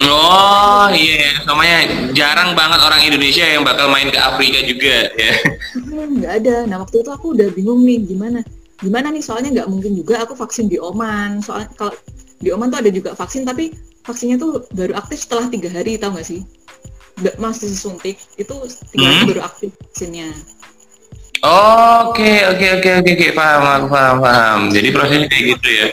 Oh iya, namanya jarang banget orang Indonesia yang bakal main ke Afrika juga ya. Hmm, nggak ada. Nah waktu itu aku udah bingung nih gimana? Gimana nih? Soalnya nggak mungkin juga aku vaksin di Oman. Soalnya kalau di Oman tuh ada juga vaksin tapi vaksinnya tuh baru aktif setelah tiga hari tau gak sih masih suntik itu tiga hari Hmm. baru aktif vaksinnya Oke, oke, oke, oke, oke, paham, aku paham, paham. Jadi prosesnya kayak gitu ya.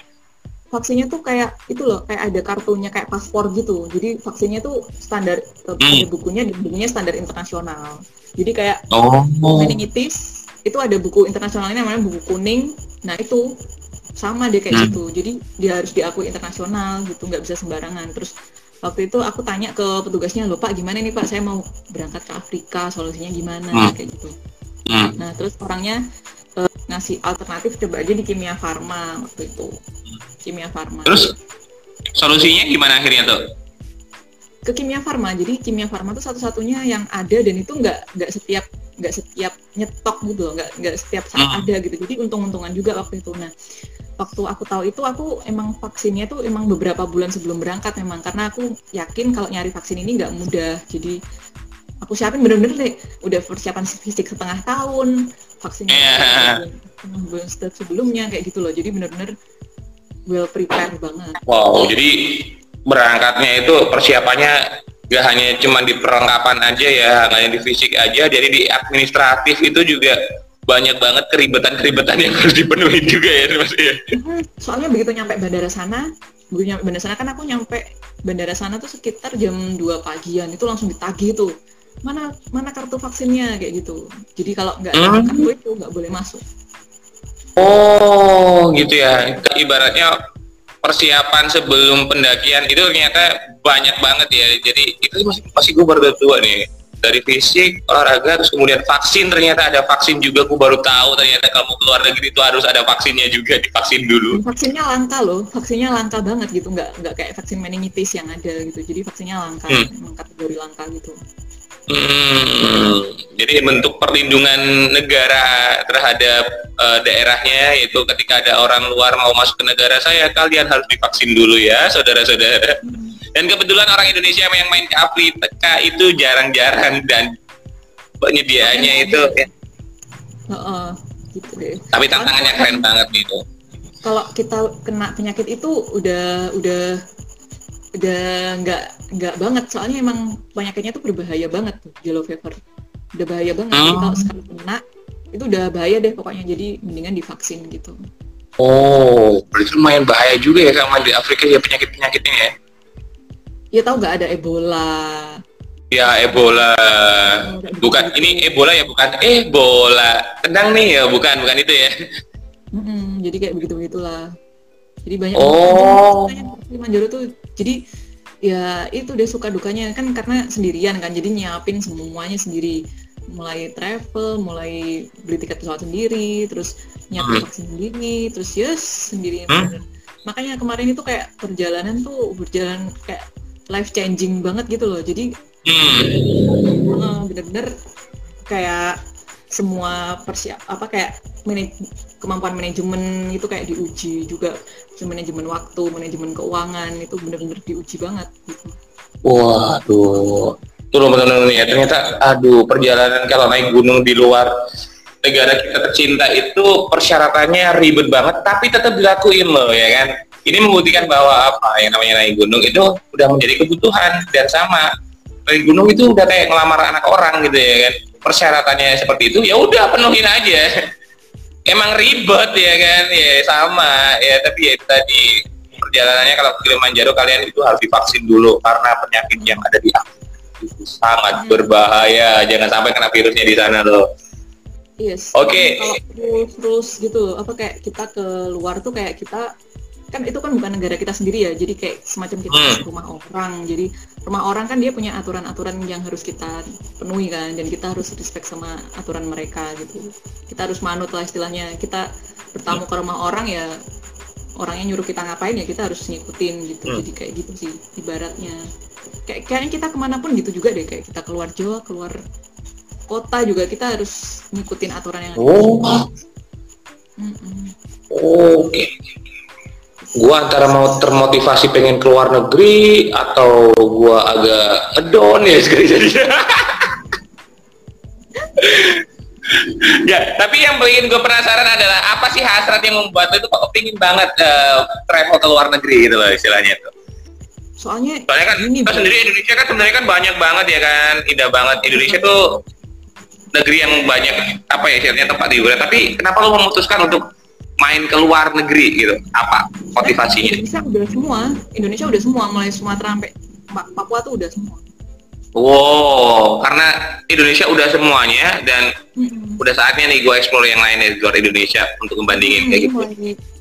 vaksinnya tuh kayak itu loh kayak ada kartunya kayak paspor gitu jadi vaksinnya tuh standar eh, Hmm. ada bukunya di bukunya standar internasional jadi kayak Oh, meningitis itu ada buku internasionalnya namanya buku kuning nah itu sama deh kayak Hmm. gitu. Jadi dia harus diakui internasional gitu nggak bisa sembarangan. Terus waktu itu aku tanya ke petugasnya loh pak gimana nih pak? Saya mau berangkat ke Afrika solusinya gimana? Hmm. kayak gitu. Hmm. nah terus orangnya eh, ngasih alternatif coba aja di kimia farma waktu itu. Kimia farma. Terus solusinya gimana akhirnya tuh? ke kimia farma. Jadi kimia farma itu satu-satunya yang ada dan itu nggak nggak setiap nggak setiap nyetok gitu loh. Nggak nggak setiap saat Hmm. ada gitu. Jadi untung-untungan juga waktu itu. Nah waktu aku tahu itu aku emang vaksinnya tuh emang beberapa bulan sebelum berangkat memang karena aku yakin kalau nyari vaksin ini nggak mudah. Jadi aku siapin bener-bener deh. Udah persiapan fisik setengah tahun vaksinnya bulan se- sebelumnya kayak gitu loh. Jadi bener-bener well prepared banget. Wow, jadi berangkatnya itu persiapannya gak hanya cuma di perlengkapan aja ya, nggak hanya di fisik aja, jadi di administratif itu juga banyak banget keribetan-keribetan yang harus dipenuhi juga ya, Mas ya. Soalnya begitu nyampe bandara sana, begitu nyampe bandara sana kan aku nyampe bandara sana tuh sekitar jam 2 pagian itu langsung ditagih tuh. Mana mana kartu vaksinnya kayak gitu. Jadi kalau nggak ada Hmm. kartu itu nggak boleh masuk. Oh, gitu ya. Ibaratnya persiapan sebelum pendakian itu ternyata banyak banget ya. Jadi itu masih masih gue baru tua nih. Dari fisik, olahraga, terus kemudian vaksin ternyata ada vaksin juga. Gue baru tahu ternyata kalau mau keluar negeri itu harus ada vaksinnya juga divaksin dulu. Vaksinnya langka loh, vaksinnya langka banget gitu, nggak nggak kayak vaksin meningitis yang ada gitu. Jadi vaksinnya langka, Hmm. emang kategori langka gitu. Hmm, jadi bentuk perlindungan negara terhadap eh, daerahnya itu ketika ada orang luar mau masuk ke negara saya, kalian harus divaksin dulu ya, saudara-saudara. Dan kebetulan orang Indonesia yang main ke Afrika itu jarang-jarang dan penyediaannya itu, ya. Heeh, gitu deh. tapi tantangannya keren banget gitu. kalau kita kena penyakit itu udah udah udah nggak nggak banget soalnya emang penyakitnya tuh berbahaya banget tuh yellow fever udah bahaya banget jadi Hmm. kalau sekali kena itu udah bahaya deh pokoknya jadi mendingan divaksin gitu Oh, berarti lumayan bahaya juga ya kalau main di Afrika ya penyakit-penyakit ini ya. Ya tahu nggak ada Ebola Ya Ebola. Bukan ini Ebola ya bukan Ebola. Tenang nih ya, bukan bukan itu ya. Mm-mm, jadi kayak begitu begitulah jadi banyak Oh. banget Kilimanjaro tuh jadi ya itu deh suka dukanya kan karena sendirian kan jadi nyiapin semuanya sendiri mulai travel mulai beli tiket pesawat sendiri terus nyiapin Hmm. vaksin sendiri terus yes sendiri Hmm. makanya kemarin itu kayak perjalanan tuh berjalan kayak life changing banget gitu loh jadi Hmm. eh, bener-bener kayak semua persiap apa kayak manaj- kemampuan manajemen itu kayak diuji juga manajemen waktu manajemen keuangan itu bener-bener diuji banget gitu Waduh. Tuh loh nih ya ternyata aduh perjalanan kalau naik gunung di luar negara kita tercinta itu persyaratannya ribet banget tapi tetap dilakuin loh ya kan. Ini membuktikan bahwa apa yang namanya naik gunung itu udah menjadi kebutuhan dan sama. Naik gunung itu udah kayak ngelamar anak orang gitu ya kan. Persyaratannya seperti itu ya udah penuhin aja. Emang ribet ya kan ya sama. Ya tapi ya itu tadi perjalanannya kalau ke Kilimanjaro kalian itu harus divaksin dulu karena penyakit yang ada di Afrika itu sangat berbahaya. Jangan sampai kena virusnya di sana loh yes Oke. kalau terus terus gitu apa kayak kita ke luar tuh kayak kita kan itu kan bukan negara kita sendiri ya jadi kayak semacam kita Hmm. rumah orang jadi rumah orang kan dia punya aturan-aturan yang harus kita penuhi kan dan kita harus respect sama aturan mereka gitu kita harus manut lah istilahnya kita bertamu ke rumah orang ya orangnya nyuruh kita ngapain ya kita harus ngikutin gitu Hmm. jadi kayak gitu sih ibaratnya kayak kayaknya kita ke mana pun gitu juga deh kayak kita keluar Jawa keluar kota juga kita harus ngikutin aturan yang ada. oh Mm-mm. oke gua antara mau termotivasi pengen keluar negeri atau gua agak ngedon ya sekali jadi ya tapi yang bikin gue penasaran adalah apa sih hasrat yang membuat lo itu kok pingin banget eh, travel ke luar negeri gitu loh istilahnya tuh soalnya soalnya kan gini, kita sendiri Indonesia kan sebenarnya kan banyak banget ya kan indah banget. Indonesia tuh negeri yang banyak apa ya istilahnya tempat liburan tapi kenapa lo memutuskan untuk main ke luar negeri gitu. Apa motivasinya? Indonesia udah semua. Indonesia udah semua mulai Sumatera sampai Pa- Papua tuh udah semua. Wow karena Indonesia udah semuanya dan Mm-mm. udah saatnya nih gue explore yang lainnya di luar Indonesia untuk ngebandingin Hmm, kayak gitu.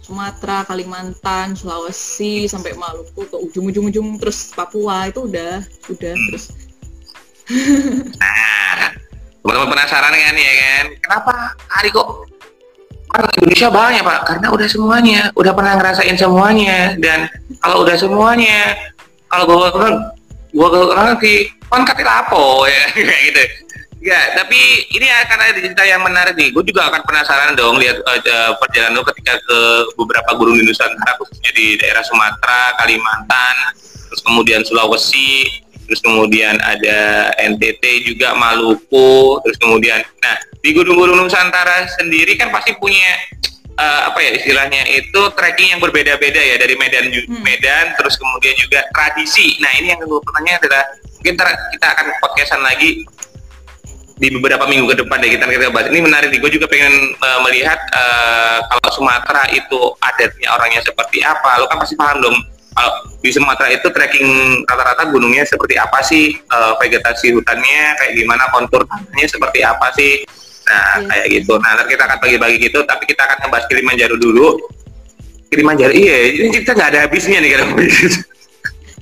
Sumatera, Kalimantan, Sulawesi sampai Maluku ke ujung-ujung-ujung terus Papua itu udah udah terus. Nah, teman-teman penasaran kan ya kan? Kenapa hari kok kan Indonesia banyak pak? Karena udah semuanya, udah pernah ngerasain semuanya dan kalau udah semuanya, kalau gua kan gua gua nanti kan kata lapo ya kayak gitu. Ya, tapi ini akan ada cerita yang menarik nih. Gue juga akan penasaran dong lihat eh, perjalanan lo ketika ke beberapa gunung di Nusantara, khususnya di daerah Sumatera, Kalimantan, terus kemudian Sulawesi, terus kemudian ada NTT juga Maluku terus kemudian nah di gunung-gunung Nusantara sendiri kan pasti punya eh, apa ya istilahnya itu trekking yang berbeda-beda ya dari Medan Hmm. Medan terus kemudian juga tradisi. Nah ini yang gue pertanyaan adalah mungkin kita akan podcastan lagi di beberapa minggu ke depan deh kita kita bahas. Ini menarik gue juga pengen eh, melihat eh, kalau Sumatera itu adatnya orangnya seperti apa. Lo kan pasti paham dong kalau di Sumatera itu trekking rata-rata gunungnya seperti apa sih? Eh, vegetasi hutannya kayak gimana kontur tanahnya seperti apa sih nah Iya. kayak gitu. Nah nanti kita akan bagi-bagi gitu tapi kita akan ngebahas Kilimanjaro dulu. Kilimanjaro iya. Ini kita nggak ada habisnya nih kalau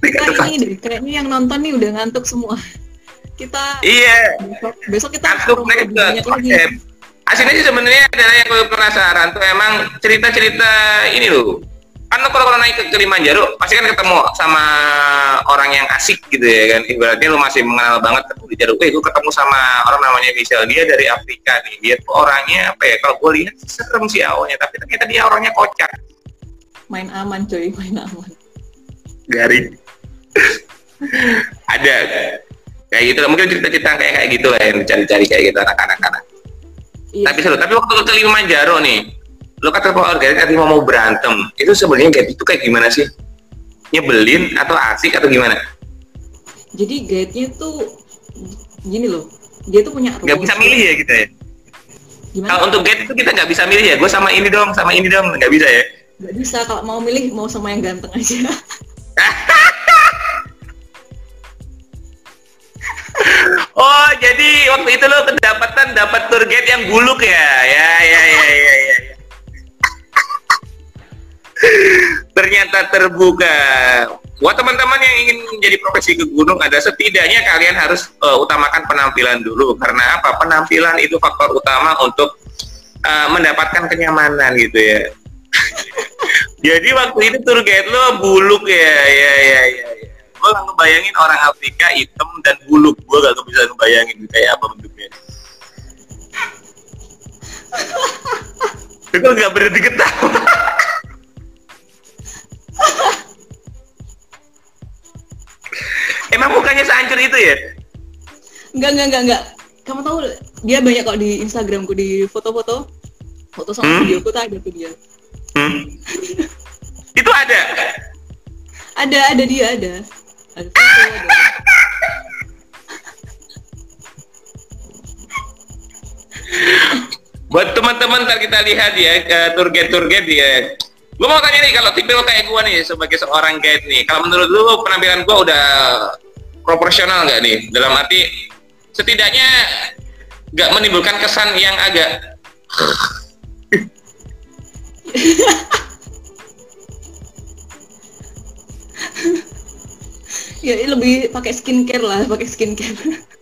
kita ini kayaknya yang nonton nih udah ngantuk semua. Kita iya. besok, besok kita Ngantuk banyak lagi. Aslinya sih sebenarnya adalah yang gue penasaran tuh. Emang cerita-cerita ini loh. Kan lo kalau kalau naik ke Kilimanjaro pasti kan ketemu sama orang yang asik gitu ya kan. Ibaratnya lo masih mengenal banget ketemu di Jaro. Eh, gue ketemu sama orang namanya Michelle. Dia dari Afrika nih. Dia tuh orangnya apa ya? Kalau gue lihat serem sih awalnya, tapi ternyata dia orangnya kocak. main aman coy main aman Garing. Ada kayak gitu lah. Mungkin cerita-cerita kayak kayak gitu lah yang dicari-cari kayak gitu anak-anak anak. iya Tapi seru. Tapi waktu ke Kilimanjaro nih, lo kata Pak Organik tadi mau berantem. Itu sebenarnya kayak itu kayak gimana sih? Nyebelin atau asik atau gimana? jadi guide-nya tuh gini loh dia tuh punya Gak bisa milih ya kita ya? gimana Kalau untuk guide itu kita nggak bisa milih ya? Gue sama ini dong, sama ini dong, nggak bisa ya? nggak bisa kalau mau milih mau sama yang ganteng aja Oh, jadi waktu itu lo kedapatan dapat tour guide yang buluk ya? Ya, ya, ya, ya, ya. Ternyata terbuka. Buat teman-teman yang ingin menjadi profesi ke gunung, ada setidaknya kalian harus eh, utamakan penampilan dulu. Karena apa? Penampilan itu faktor utama untuk eh, mendapatkan kenyamanan gitu ya. Jadi waktu itu tour guide lo buluk ya, ya, ya, ya. ya. Gue gak ngebayangin orang Afrika hitam dan buluk. Gue gak bisa ngebayangin kayak apa bentuknya. Gue gak berhenti ketawa. Emang mukanya sehancur itu ya? Enggak, enggak, enggak, enggak. Kamu tahu dia banyak kok di Instagramku di foto-foto. Foto sama Hmm? videoku tuh ada tuh dia. Hmm? itu ada. Ada, ada dia, ada. Ada foto, ada. Buat teman-teman ntar kita lihat ya guide tour guide ya. Gue mau tanya nih kalau tipe lo kayak gue nih sebagai seorang guide nih, kalau menurut lu penampilan gue udah proporsional nggak nih? Dalam arti setidaknya nggak menimbulkan kesan yang agak Ya lebih pakai skincare lah, pakai skincare.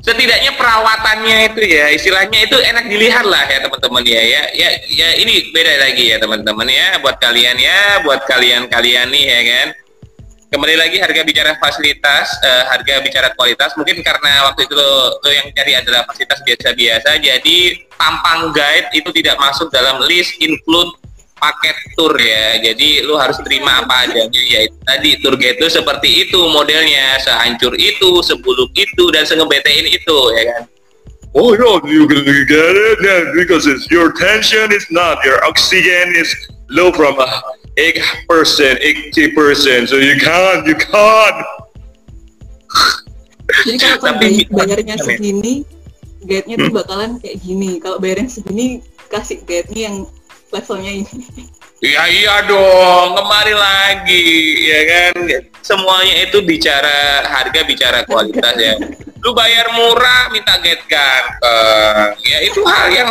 setidaknya perawatannya itu ya istilahnya itu enak dilihat lah ya teman-teman ya ya ya ya ini beda lagi ya teman-teman ya buat kalian ya buat kalian-kalian nih ya kan. Kembali lagi harga bicara fasilitas eh, harga bicara kualitas mungkin karena waktu itu lo, lo yang cari adalah fasilitas biasa-biasa jadi tampang guide itu tidak masuk dalam list include paket tour ya. Jadi lu harus terima apa adanya. Ya tadi tour guide itu seperti itu modelnya. Sehancur itu sebuluk itu dan sengebetein itu ya kan? Oh yeah, you can get it. Yeah, because it's, your tension is not, your oxygen is low from uh, 8%, 80%, so you can't, you can't. Jadi kalau Tapi- bay- bayarnya segini, guide-nya tuh bakalan kayak gini. Kalau bayarnya segini, kasih guide-nya yang levelnya ini. Ya iya dong, kemari lagi, ya kan? Semuanya itu bicara harga, bicara kualitas ya. Lu bayar murah, minta get ganteng. Ya itu hal yang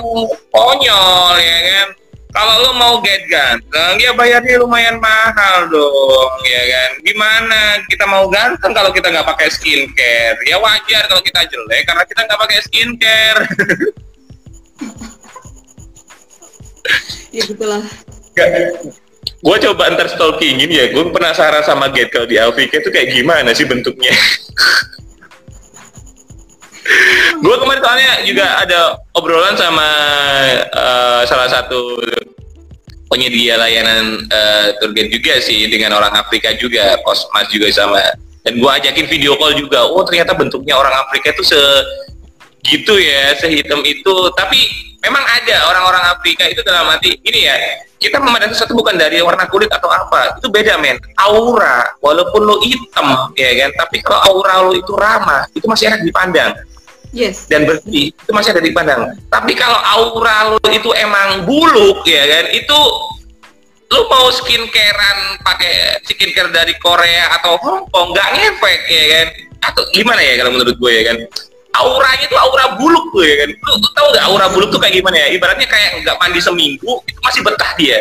konyol, ya kan? Kalau lu mau get ganteng, ya bayarnya lumayan mahal dong, ya kan? Gimana kita mau ganteng kalau kita nggak pakai skincare? Ya wajar kalau kita jelek karena kita nggak pakai skincare. ya gitulah. gue coba ntar stalkingin ya gue penasaran sama Get kalau di Alfika itu kayak gimana sih bentuknya. Gue kemarin soalnya juga ada obrolan sama eh, salah satu penyedia layanan eh, tour guide juga sih dengan orang Afrika juga Cosmas juga sama. Dan gue ajakin video call juga oh ternyata bentuknya orang Afrika itu se gitu ya sehitam itu. Tapi memang ada orang-orang Afrika itu dalam arti ini ya kita memandang sesuatu bukan dari warna kulit atau apa. Itu beda men. Aura walaupun lo hitam ya kan tapi kalau aura lo itu ramah itu masih enak dipandang Yes. dan bersih itu masih ada dipandang tapi kalau aura lo itu emang buluk ya kan itu lu mau skincarean pakai skincare dari Korea atau Hong Kong nggak ngefek ya kan? Atau gimana ya kalau menurut gue ya kan auranya itu aura buluk tuh ya kan lu, lu tahu nggak aura buluk tuh kayak gimana ya ibaratnya kayak nggak mandi seminggu itu masih betah dia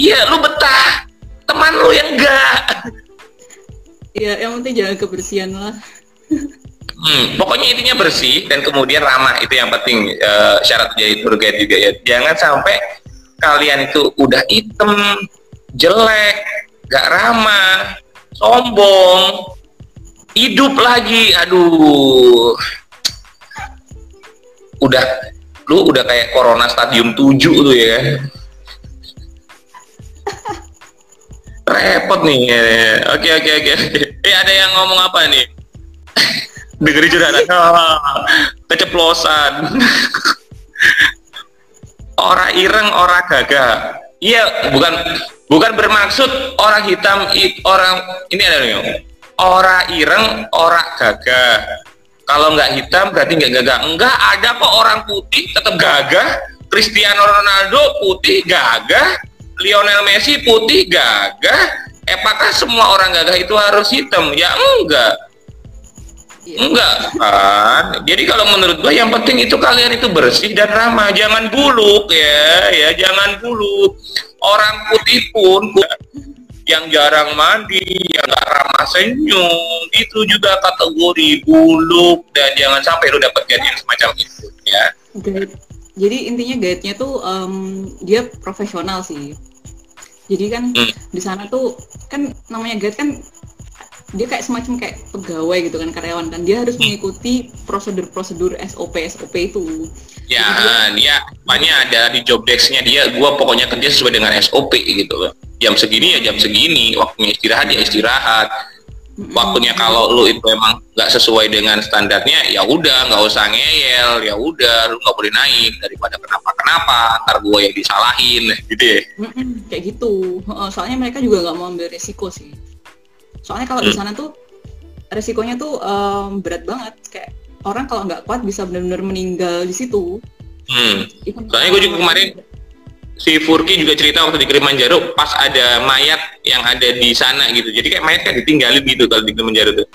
iya lu betah teman lu yang enggak Ya, yang penting jaga kebersihan lah. Hmm, pokoknya intinya bersih dan kemudian ramah itu yang penting eh, syarat jadi tour guide juga ya. Jangan sampai kalian itu udah hitam, jelek, gak ramah, sombong, hidup lagi, aduh. Udah lu udah kayak corona stadium 7 tuh ya. Repot nih. ya. Oke oke oke. oke. Eh ada yang ngomong apa nih? dengerin curhatan Ah, keceplosan ora ireng ora gagah iya bukan bukan bermaksud orang hitam orang ini ada nih ora ireng ora gagah kalau nggak hitam berarti nggak gagah. Enggak ada kok orang putih tetap gagah. Cristiano Ronaldo putih gagah. Lionel Messi putih gagah. Eh, apakah semua orang gagah itu harus hitam? Ya enggak. Iya. Enggak kan. Jadi kalau menurut gua yang penting itu kalian itu bersih dan ramah, jangan buluk ya, ya. Jangan buluk. Orang putih pun yang jarang mandi, yang nggak ramah senyum, itu juga kategori buluk dan jangan sampai lu dapat gajian semacam itu ya. Guide. Jadi intinya guide-nya tuh em, dia profesional sih. Jadi kan Hmm. di sana tuh kan namanya guide kan dia kayak semacam kayak pegawai gitu kan karyawan kan dia harus mengikuti prosedur-prosedur SOP SOP itu. Ya, dia banyak ada di job desk-nya dia, gua pokoknya kerja sesuai dengan SOP gitu loh. Jam segini ya jam segini, waktunya istirahat ya istirahat. Waktunya kalau lu itu emang nggak sesuai dengan standarnya ya udah nggak usah ngeyel ya udah lu nggak boleh naik daripada kenapa kenapa ntar gue yang disalahin gitu ya Mm-mm, kayak gitu. Soalnya mereka juga nggak mau ambil resiko sih. Soalnya kalau di Hmm. sana tuh resikonya tuh em, berat banget. Kayak orang kalau nggak kuat bisa benar-benar meninggal di situ. hmm. Soalnya gua juga kemarin si Furki juga cerita waktu di Kilimanjaro pas ada mayat yang ada di sana gitu jadi kayak mayat kan ditinggalin gitu kalau di Kilimanjaro tuh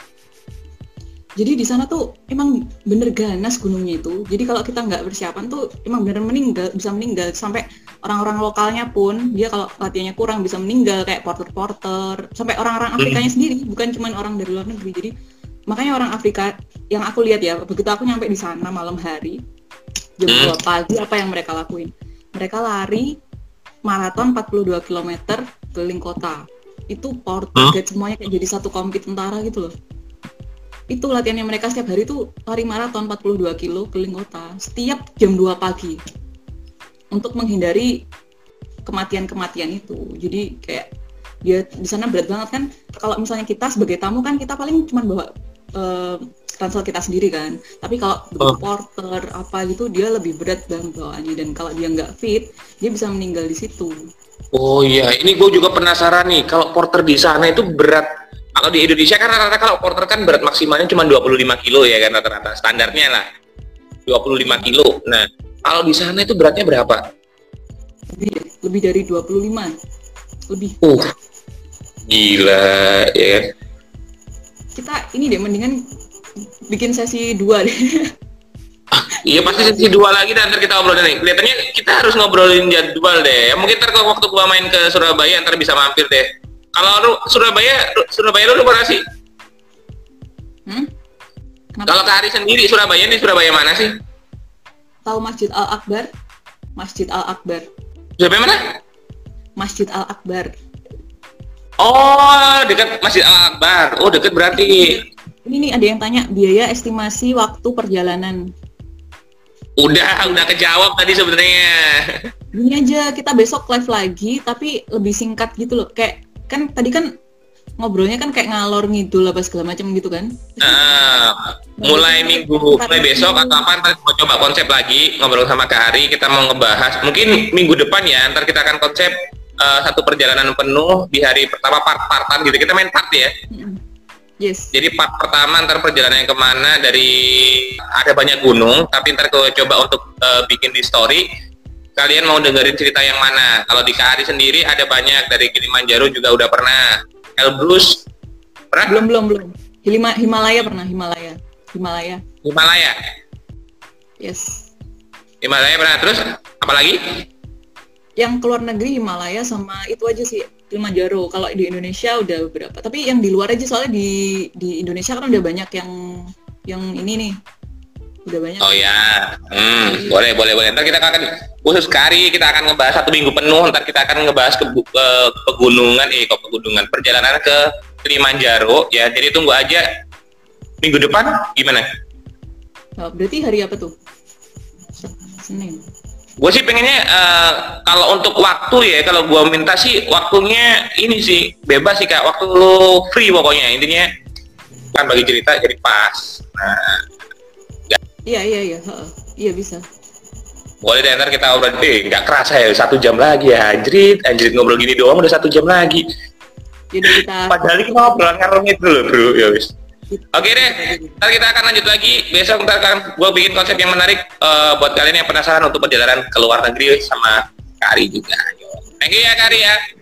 Jadi di sana tuh emang bener ganas gunungnya itu. Jadi kalau kita nggak persiapan tuh emang bener meninggal, bisa meninggal. Sampai orang-orang lokalnya pun dia kalau latihannya kurang bisa meninggal kayak porter-porter. Sampai orang-orang Afrikanya sendiri, bukan cuma orang dari luar negeri. Jadi makanya orang Afrika yang aku lihat ya, begitu aku nyampe di sana malam hari jam Hmm. 2 pagi apa yang mereka lakuin? Mereka lari maraton 42 km keliling kota. Itu porter Hmm. guide semuanya kayak jadi satu kompi tentara gitu loh itu latihannya mereka setiap hari tuh lari maraton 42 kilo keliling kota setiap jam 2 pagi untuk menghindari kematian-kematian itu jadi kayak dia di sana berat banget kan kalau misalnya kita sebagai tamu kan kita paling cuma bawa eh, ransel kita sendiri kan tapi kalau Oh. porter apa gitu dia lebih berat banget bawaannya dan kalau dia nggak fit dia bisa meninggal di situ Oh iya, ini gue juga penasaran nih, kalau porter di sana itu berat, kalau di Indonesia kan rata-rata kalau porter kan berat maksimalnya cuma 25 kilo ya kan rata-rata, standarnya lah 25 kilo. Nah, kalau di sana itu beratnya berapa? Lebih, lebih dari 25. Lebih. Uh, gila ya kan? Kita ini deh mendingan bikin sesi dua deh. Iya pasti sesi dua lagi dan ntar kita obrolin nih. Kelihatannya kita harus ngobrolin jadwal deh. Ya, mungkin ntar kalau waktu gua main ke Surabaya ntar bisa mampir deh. Kalau lu Surabaya, Surabaya lu mana sih? Hmm? Kalau ke Ari sendiri Surabaya di Surabaya mana sih? Tahu Masjid Al Akbar? Masjid Al Akbar. Surabaya mana? Masjid Al Akbar. Oh, dekat Masjid Al Akbar. Oh, dekat berarti. Ini nih ada yang tanya biaya estimasi waktu perjalanan. Udah, udah kejawab tadi sebenarnya. Ini aja kita besok live lagi tapi lebih singkat gitu loh. Kayak kan tadi kan ngobrolnya kan kayak ngalor ngidul apa segala macam gitu kan. Ah, mulai minggu, mulai besok atau apa ntar mau coba konsep lagi ngobrol sama Kak Ari kita mau ngebahas mungkin minggu depan ya ntar kita akan konsep eh, satu perjalanan penuh di hari pertama part-partan gitu kita main part ya. Yes. jadi part pertama ntar perjalanan yang ke mana dari ada banyak gunung tapi ntar gue coba untuk eh, bikin di story kalian mau dengerin cerita yang mana kalau di Kak Ari sendiri ada banyak dari Kilimanjaro juga udah pernah Elbrus pernah Belum belum belum. Hima- Himalaya pernah Himalaya. Himalaya. Himalaya Yes. Himalaya pernah terus apa lagi Yang keluar negeri Himalaya sama itu aja sih Kilimanjaro. Kalau di Indonesia udah beberapa. Tapi yang di luar aja soalnya di di Indonesia kan udah banyak yang yang ini nih. Udah banyak. oh ya hmm, boleh boleh boleh ntar kita akan khusus kari kita akan ngebahas satu minggu penuh ntar kita akan ngebahas ke, ke pegunungan eh kok pegunungan perjalanan ke Kilimanjaro ya jadi tunggu aja minggu depan gimana Oh, berarti hari apa tuh? Senin. Gue sih pengennya eh, kalau untuk waktu ya kalau gue minta sih waktunya ini sih bebas sih kak. Waktu lu free pokoknya. Intinya kan bagi cerita jadi pas. Nah. Iya iya iya. Iya bisa. boleh deh ntar kita obrol eh nggak kerasa ya satu jam lagi ya anjrit. Anjrit ngobrol gini doang udah satu jam lagi. Jadi kita padahal kita ngobrol ngarung itu loh bro. Ya wis Oke deh, ntar kita akan lanjut lagi. Besok ntar akan gue bikin konsep yang menarik eh, buat kalian yang penasaran untuk perjalanan ke luar negeri sama Kari juga. Thank you ya Kari ya.